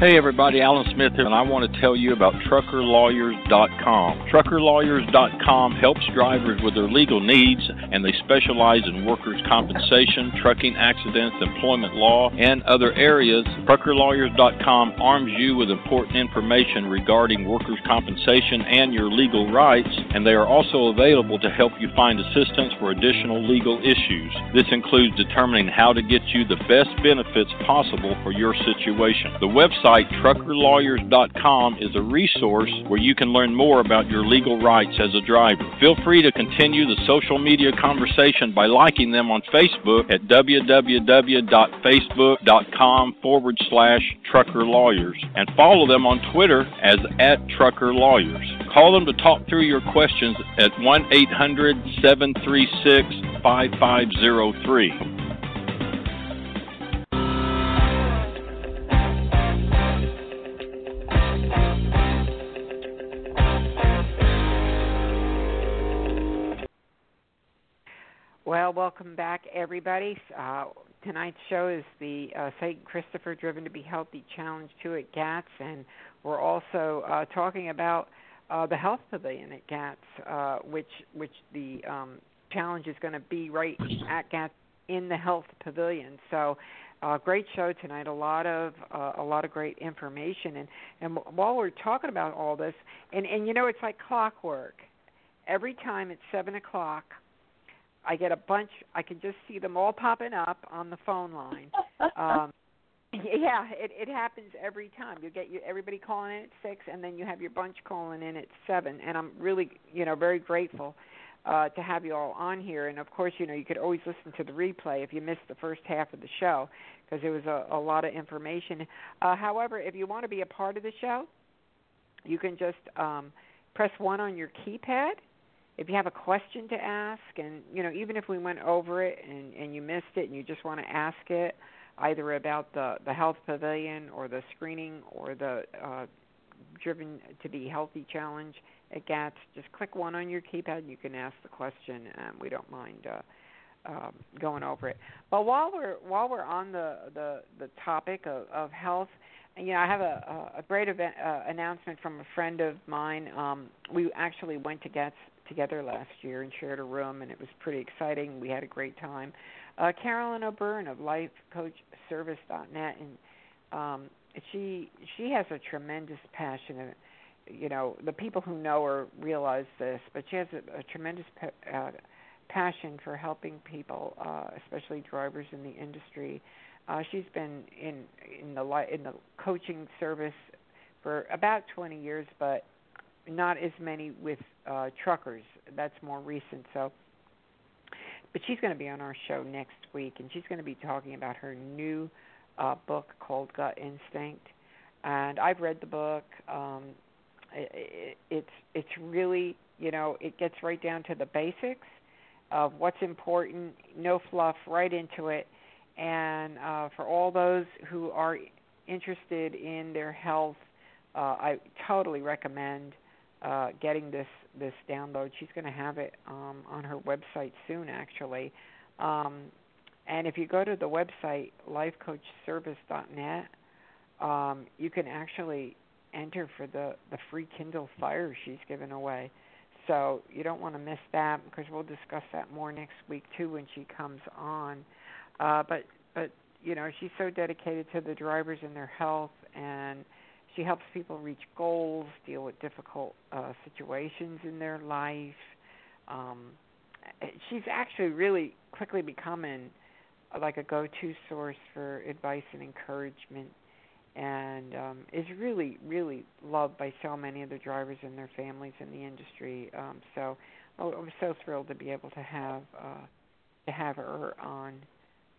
Hey everybody, Alan Smith here, and I want to tell you about TruckerLawyers.com. TruckerLawyers.com helps drivers with their legal needs, and they specialize in workers' compensation, trucking accidents, employment law, and other areas. TruckerLawyers.com arms you with important information regarding workers' compensation and your legal rights, and they are also available to help you find assistance for additional legal issues. This includes determining how to get you the best benefits possible for your situation. The website website, truckerlawyers.com, is a resource where you can learn more about your legal rights as a driver. Feel free to continue the social media conversation by liking them on Facebook at www.facebook.com forward slash truckerlawyers and follow them on Twitter as at truckerlawyers. Call them to talk through your questions at 1 800 736 5503. Well, welcome back, everybody. Uh, tonight's show is the uh, St. Christopher Driven to Be Healthy Challenge 2 at GATS, and we're also uh, talking about uh, the Health Pavilion at GATS, uh, which which the um, challenge is going to be right at GATS in the Health Pavilion. So, uh, great show tonight. A lot of uh, a lot of great information, and and while we're talking about all this, and and you know it's like clockwork. Every time it's seven o'clock I get a bunch. I can just see them all popping up on the phone line. Um, yeah, it it happens every time. You get you everybody calling in at six, and then you have your bunch calling in at seven. And I'm really, you know, very grateful uh, to have you all on here. And of course, you know, you could always listen to the replay if you missed the first half of the show because there was a, a lot of information. Uh, however, if you want to be a part of the show, you can just um, press one on your keypad if you have a question to ask and you know even if we went over it and and you missed it and you just want to ask it either about the the health pavilion or the screening or the uh driven to be healthy challenge at GATS just click one on your keypad and you can ask the question and we don't mind uh um, going over it. But while we're while we're on the the, the topic of, of health, you know, I have a, a great event, uh, announcement from a friend of mine. Um, we actually went to GATS together last year and shared a room, and it was pretty exciting. We had a great time. Uh, Carolyn O'Byrne of LifeCoachService.net, and um, she she has a tremendous passion. And, You know, the people who know her realize this, but she has a, a tremendous pa- uh, passion for helping people, uh, especially drivers in the industry. Uh, she's been in in the in the coaching service for about 20 years, but not as many with uh, truckers. That's more recent. So, but she's going to be on our show next week, and she's going to be talking about her new uh, book called Gut Instinct. And I've read the book. Um, it, it, it's it's really you know it gets right down to the basics of what's important, no fluff, right into it. And uh, for all those who are interested in their health, uh, I totally recommend uh, getting this this download. She's going to have it um, on her website soon, actually. Um, and if you go to the website lifecoachservice.net, um, you can actually enter for the the free Kindle Fire she's given away. So you don't want to miss that because we'll discuss that more next week too when she comes on. Uh, but but you know she's so dedicated to the drivers and their health and she helps people reach goals, deal with difficult uh, situations in their life. Um, she's actually really quickly becoming uh, like a go-to source for advice and encouragement, and um, is really, really loved by so many of the drivers and their families in the industry. Um, so oh, I'm so thrilled to be able to have uh, to have her on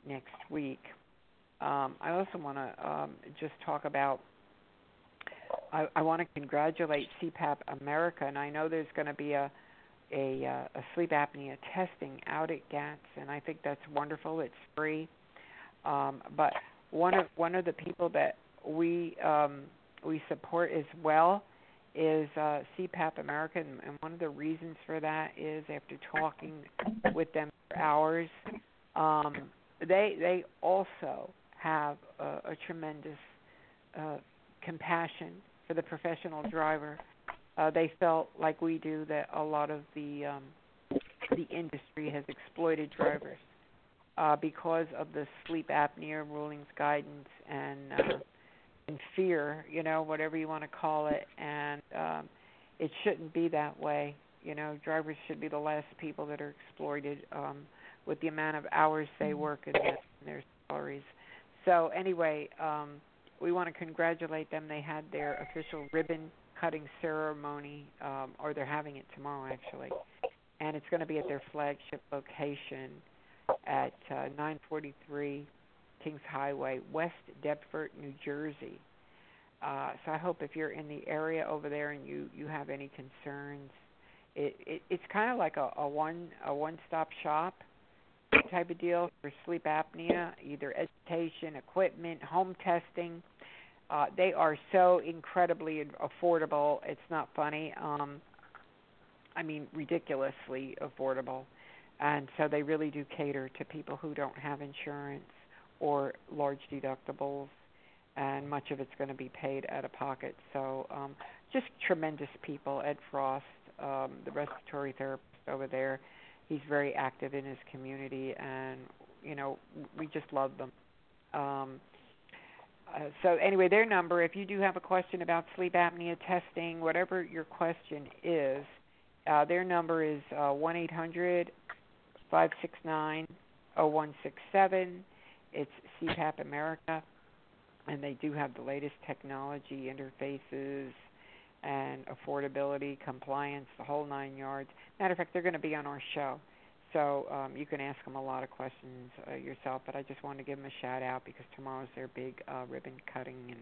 next week. Um, I also want to um, just talk about I, I want to congratulate CPAP America, and I know there's going to be a a, uh, a sleep apnea testing out at GATS, and I think that's wonderful. It's free, um, but one of one of the people that we um, we support as well is uh, CPAP America, and, and one of the reasons for that is after talking with them for hours, um, they they also have a, a tremendous uh, compassion for the professional driver. Uh, they felt like we do that a lot of the um, the industry has exploited drivers uh, because of the sleep apnea rulings guidance and uh, and fear, you know, whatever you want to call it, and um, it shouldn't be that way. You know, drivers should be the last people that are exploited um, with the amount of hours they work and their, their salaries. So anyway, um, we want to congratulate them. They had their official ribbon cutting ceremony, um, or they're having it tomorrow actually, and it's going to be at their flagship location at uh, 943 Kings Highway, West Deptford, New Jersey. Uh, so I hope if you're in the area over there and you you have any concerns, it, it it's kind of like a, a one a one stop shop type of deal for sleep apnea, either education, equipment, home testing. Uh, they are so incredibly affordable. It's not funny. Um, I mean, ridiculously affordable. And so they really do cater to people who don't have insurance or large deductibles, and much of it's going to be paid out of pocket. So um, just tremendous people. Ed Frost, um, the respiratory therapist over there, he's very active in his community, and you know we just love them. Um, uh, so anyway, their number. If you do have a question about sleep apnea testing, whatever your question is, uh, their number is uh, one eight hundred five six nine zero one six seven. It's CPAP America, and they do have the latest technology, interfaces, and affordability, compliance, the whole nine yards. Matter of fact, they're going to be on our show. So um, you can ask them a lot of questions uh, yourself, but I just wanted to give them a shout out because tomorrow's their big uh, ribbon cutting, and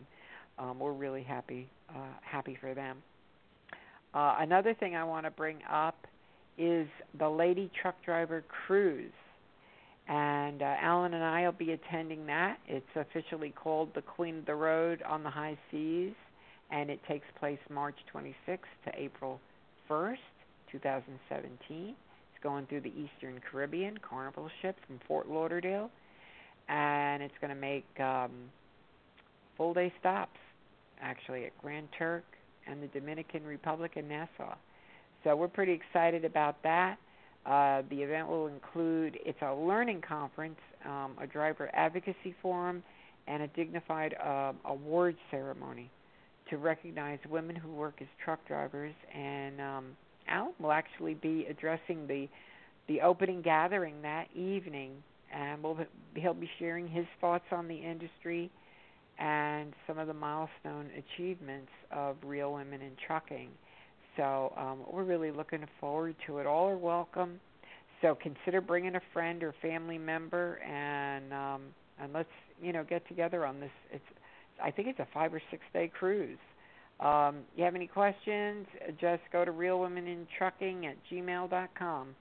um, we're really happy uh, happy for them. Uh, another thing I want to bring up is the Lady Truck Driver Cruise and uh, Alan and I will be attending that. It's officially called the Queen of the Road on the High Seas, and it takes place March 26th to April 1st, 2017. It's going through the Eastern Caribbean Carnival ship from Fort Lauderdale, and it's going to make um, full day stops actually at Grand Turk and the Dominican Republic and Nassau. So we're pretty excited about that. Uh, the event will include it's a learning conference, um, a driver advocacy forum, and a dignified uh, award ceremony to recognize women who work as truck drivers. And um, Alan will actually be addressing the the opening gathering that evening, and we'll, he'll be sharing his thoughts on the industry and some of the milestone achievements of real women in trucking. So um, we're really looking forward to it. All are welcome. So consider bringing a friend or family member, and um, and let's you know get together on this. It's I think it's a five or six day cruise. Um, you have any questions? Just go to realwomenintrucking at gmail gmail.com.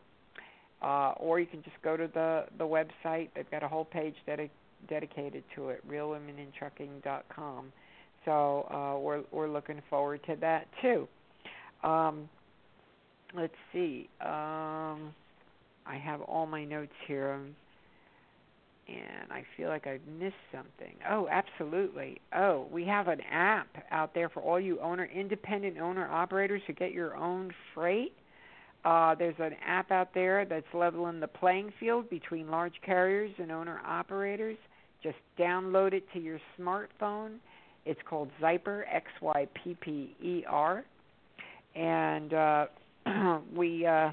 Uh, or you can just go to the, the website. They've got a whole page dedi- dedicated to it, realwomenintrucking.com. So uh, we're we're looking forward to that too. Um, let's see. Um, I have all my notes here, um, and I feel like I've missed something. Oh, absolutely. Oh, we have an app out there for all you owner, independent owner operators who get your own freight. Uh, there's an app out there that's leveling the playing field between large carriers and owner operators. Just download it to your smartphone. It's called Xypper, X Y P P E R and uh, we uh,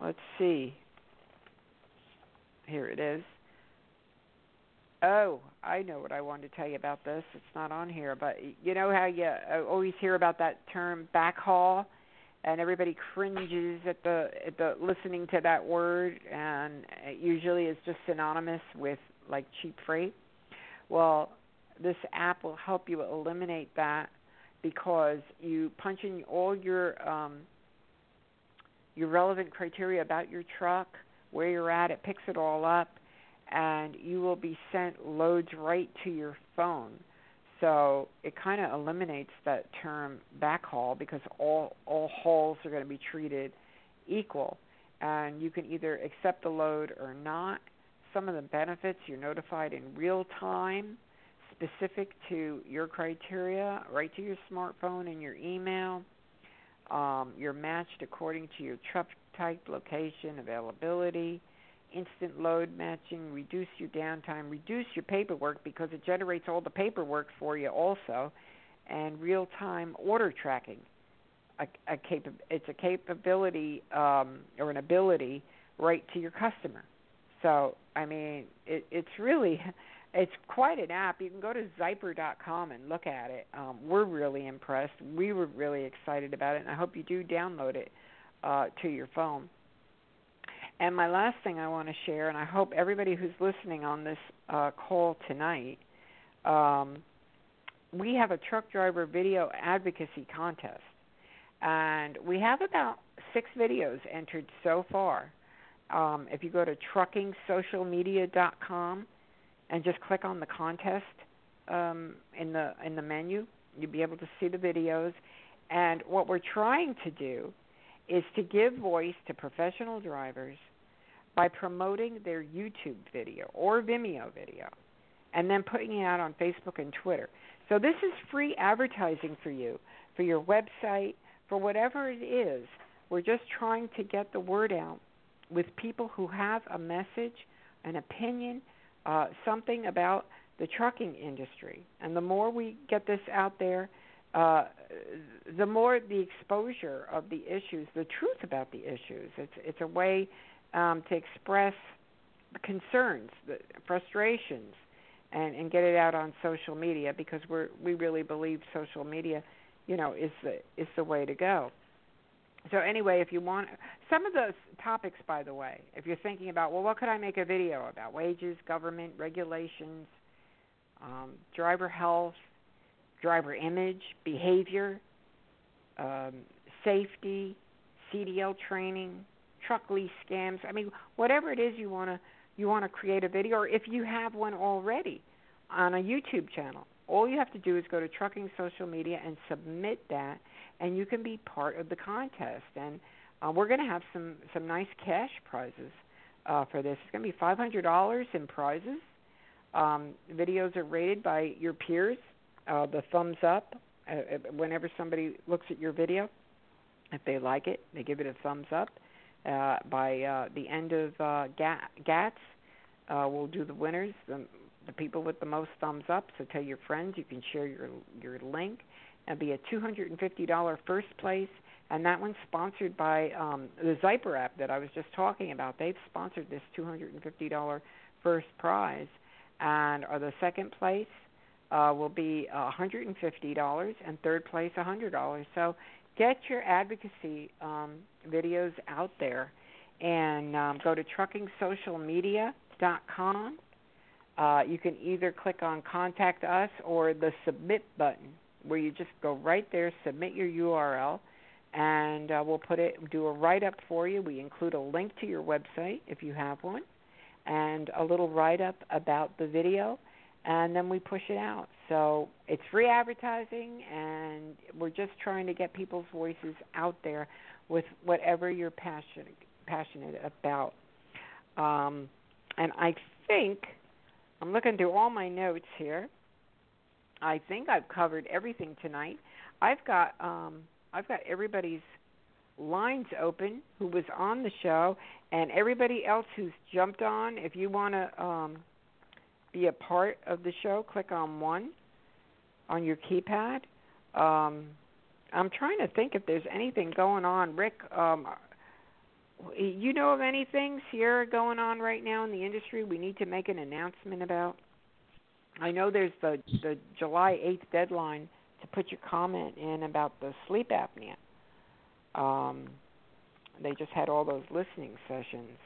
let's see. Here it is. Oh, I know what I wanted to tell you about this. It's not on here, but you know how you uh, always hear about that term backhaul, and everybody cringes at the at the listening to that word, and it usually it's just synonymous with like cheap freight. Well, this app will help you eliminate that because you punch in all your um, your relevant criteria about your truck, where you're at. It picks it all up, and you will be sent loads right to your phone. So it kind of eliminates that term backhaul because all all hauls are going to be treated equal, and you can either accept the load or not. Some of the benefits you're notified in real time, specific to your criteria, right to your smartphone and your email. Um, you're matched according to your truck type, location, availability instant load matching, reduce your downtime, reduce your paperwork because it generates all the paperwork for you also, and real time order tracking. A, a capa- it's a capability um, or an ability right to your customer. So I mean, it, it's really it's quite an app. You can go to Xypper.com and look at it. Um, we're really impressed. We were really excited about it, and I hope you do download it uh, to your phone. And my last thing I want to share, and I hope everybody who's listening on this uh, call tonight, um, we have a truck driver video advocacy contest. And we have about six videos entered so far. Um, if you go to truckingsocialmedia.com and just click on the contest um, in the in the menu, you'll be able to see the videos. And what we're trying to do is to give voice to professional drivers by promoting their YouTube video or Vimeo video and then putting it out on Facebook and Twitter. So this is free advertising for you, for your website, for whatever it is. We're just trying to get the word out with people who have a message, an opinion, uh, something about the trucking industry. And the more we get this out there, uh, the more the exposure of the issues, the truth about the issues. It's it's a way um, to express concerns, the frustrations, and, and get it out on social media because we're we really believe social media, you know, is the is the way to go. So anyway, if you want some of those topics, by the way, if you're thinking about, well, what could I make a video about? Wages, government, regulations, um, driver health, driver image, behavior, um, safety, CDL training, truck lease scams. I mean, whatever it is you want to you want to create a video, or if you have one already on a YouTube channel, all you have to do is go to Trucking Social Media and submit that, and you can be part of the contest. And uh, we're going to have some some nice cash prizes uh, for this. It's going to be five hundred dollars in prizes. Um, videos are rated by your peers. Uh, the thumbs up uh, uh whenever somebody looks at your video. If they like it, they give it a thumbs up uh, by uh, the end of uh, GATS, uh, we'll do the winners, the, the people with the most thumbs up. So tell your friends. You can share your your link. and be a $250 first place, and that one's sponsored by um, the Xypper app that I was just talking about. They've sponsored this $250 first prize, and uh, the second place uh, will be $150, and third place $100. So get your advocacy um, videos out there and um, go to truckingsocialmedia.com. Uh, you can either click on contact us or the submit button where you just go right there, submit your URL, and uh, we'll put it, do a write up for you. We include a link to your website if you have one, and a little write up about the video and then we push it out. So it's free advertising, and we're just trying to get people's voices out there with whatever you're passionate passionate about. Um, and I think I'm looking through all my notes here. I think I've covered everything tonight. I've got um, I've got everybody's lines open who was on the show, and everybody else who's jumped on. If you want to um, be a part of the show, click on one on your keypad. Um, I'm trying to think if there's anything going on. Rick, um, you know of anything, Sierra, going on right now in the industry we need to make an announcement about? I know there's the the July 8th deadline to put your comment in about the sleep apnea. Um, they just had all those listening sessions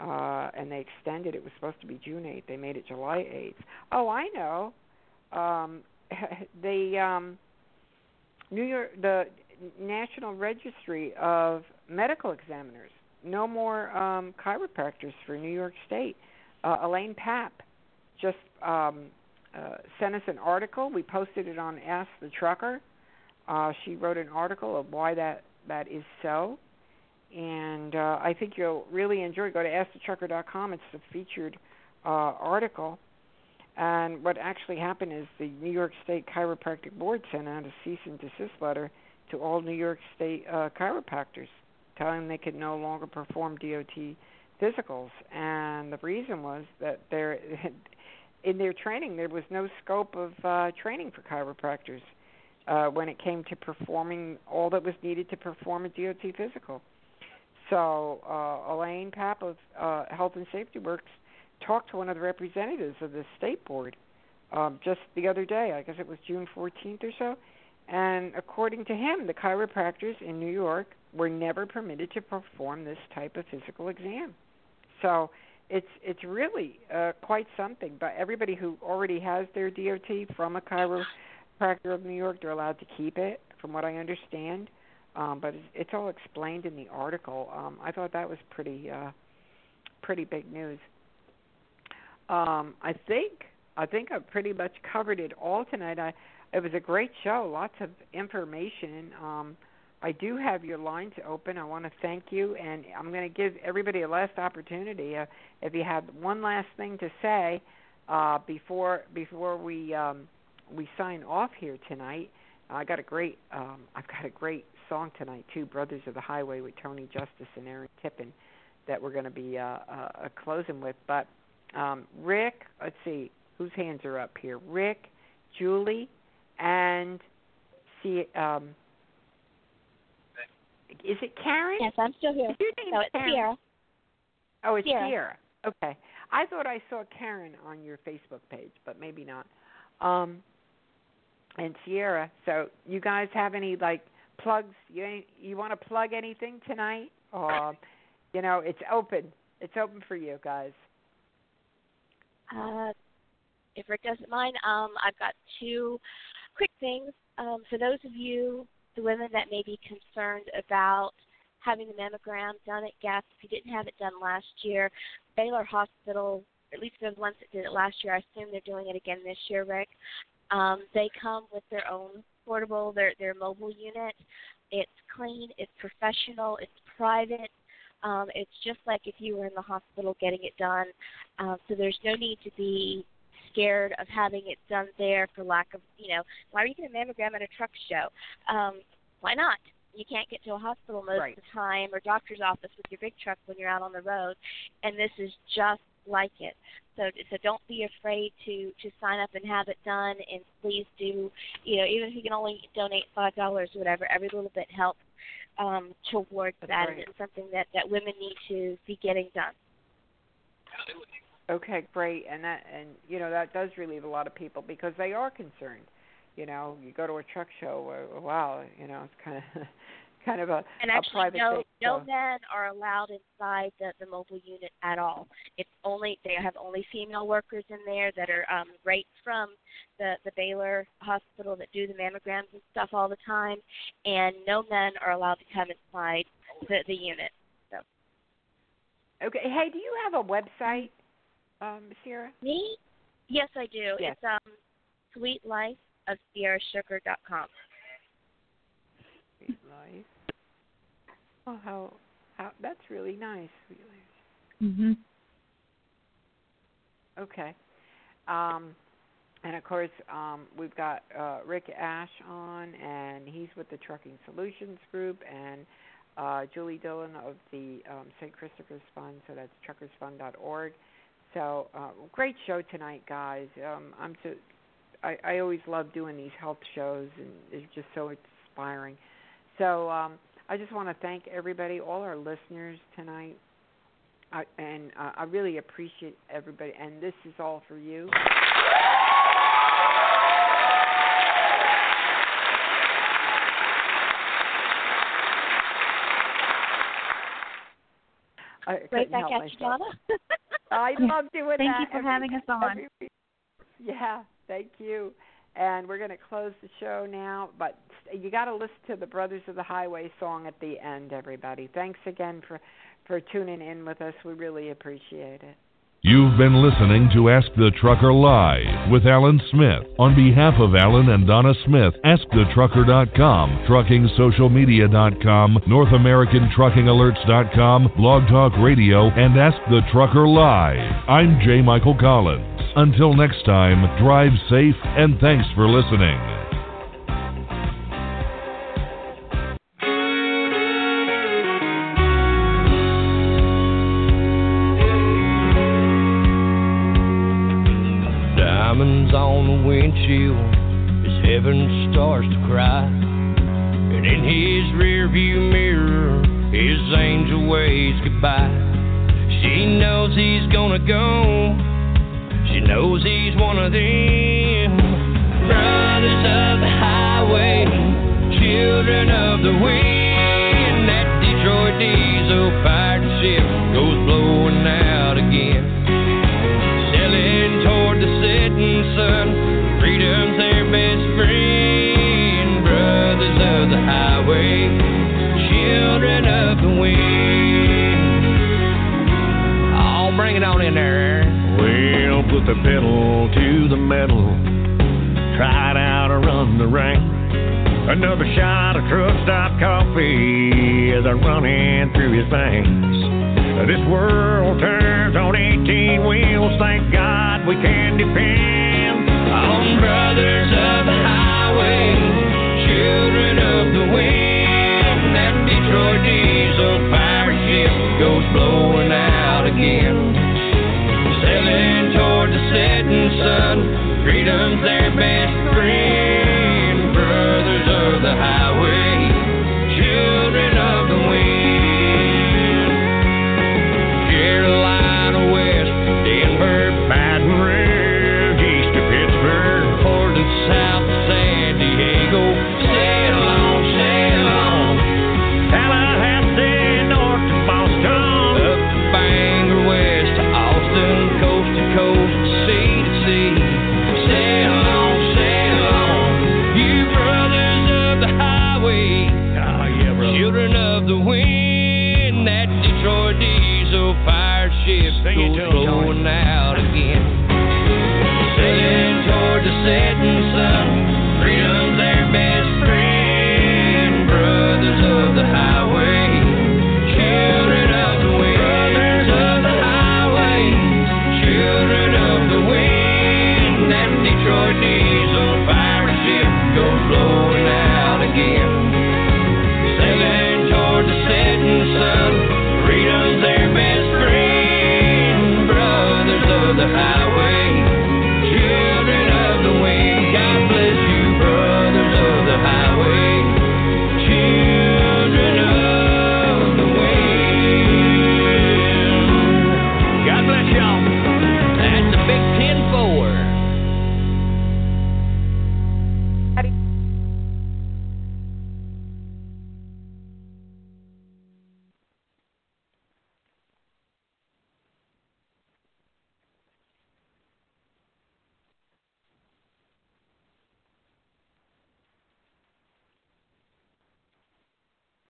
uh, and they extended. It was supposed to be June 8th. They made it July 8th. Oh, I know. um, the um, New York, the National Registry of Medical Examiners, no more um, chiropractors for New York State. Uh, Elaine Papp just um, uh, sent us an article. We posted it on Ask the Trucker. Uh, she wrote an article of why that that is so, and uh, I think you'll really enjoy. Go to AskTheTrucker.com. It's the featured uh, article. And what actually happened is the New York State Chiropractic Board sent out a cease and desist letter to all New York State uh, chiropractors, telling them they could no longer perform DOT physicals. And the reason was that there, in their training, there was no scope of uh, training for chiropractors uh, when it came to performing all that was needed to perform a DOT physical. So uh, Elaine Papp of uh, Health and Safety Works talked to one of the representatives of the state board um, just the other day. I guess it was June 14th or so. And according to him, the chiropractors in New York were never permitted to perform this type of physical exam. So it's it's really uh, quite something. But everybody who already has their DOT from a chiropractor of New York, they're allowed to keep it, from what I understand. Um, but it's, all explained in the article. Um, I thought that was pretty uh, pretty big news. Um, I think I think I've pretty much covered it all tonight. I it was a great show, lots of information. Um, I do have your lines open. I want to thank you, and I'm going to give everybody a last opportunity. Uh, if you have one last thing to say uh, before before we um, we sign off here tonight, I got a great um, I've got a great song tonight too, "Brothers of the Highway" with Tony Justice and Aaron Tippin, that we're going to be uh, uh, closing with. But um, Rick, let's see whose hands are up here. Rick, Julie, and see. Um, is it Karen? Yes, I'm still here. No, it's Karen? Sierra. Oh, it's Sierra. Sierra. Okay. I thought I saw Karen on your Facebook page, but maybe not. Um, and Sierra. So, you guys have any like plugs? You you want to plug anything tonight? Or, you know, it's open. It's open for you guys. Uh, if Rick doesn't mind, um, I've got two quick things. Um, for those of you, the women that may be concerned about having the mammogram done at GATS, if you didn't have it done last year, Baylor Hospital, at least the ones that did it last year, I assume they're doing it again this year, Rick. Um, they come with their own portable, their their mobile unit. It's clean, it's professional, it's private. Um, it's just like if you were in the hospital getting it done. Um, so there's no need to be scared of having it done there for lack of, you know, why are you getting a mammogram at a truck show? Um, why not? You can't get to a hospital most Right. of the time or doctor's office with your big truck when you're out on the road, and this is just like it. So, so don't be afraid to to sign up and have it done, and please do. You know, even if you can only donate five dollars or whatever, every little bit helps um, towards That's that, right. and it's something that that women need to be getting done. Okay, great. And that and you know that does relieve a lot of people because they are concerned. You know, you go to a truck show, uh, wow, you know, it's kind of kind of a, And a actually, private no thing. no men are allowed inside the, the mobile unit at all. It's only they have only female workers in there that are um, right from the the Baylor Hospital that do the mammograms and stuff all the time, and no men are allowed to come inside the the unit. So Okay. Hey, do you have a website, um, Sierra? me, yes, I do. Yes. It's um, Sweet Life of SierraSugar.com. Sweet Life. Oh, how how that's really nice. Mhm. Okay. Um, and of course, um, we've got uh, Rick Ash on, and he's with the Trucking Solutions Group, and uh, Julie Dillon of the um, St. Christopher's Fund, so that's truckersfund.org. So, uh, great show tonight, guys. Um, I'm so, I, I always love doing these health shows, and it's just so inspiring. So, um, I just want to thank everybody, all our listeners tonight. I, and uh, I really appreciate everybody. And this is all for you. I Right back at you. Donna. I love doing Thank that. you for every- having us on. every. Yeah, Thank you. And we're going to close the show now, but you got to listen to the Brothers of the Highway song at the end, everybody. Thanks again for for tuning in with us. We really appreciate it. You've been listening to Ask the Trucker Live with Alan Smith. On behalf of Alan and Donna Smith, AskTheTrucker.com, TruckingSocialMedia.com, NorthAmericanTruckingAlerts.com, Blog Talk Radio, and Ask the Trucker Live. I'm J. Michael Collins. Until next time, drive safe and thanks for listening. Starts to cry. And in his rearview mirror, his angel waves goodbye. She knows he's gonna go. She knows he's one of them. Brothers of the highway, children of the wind. Veins. This world turns on 18 wheels. Thank God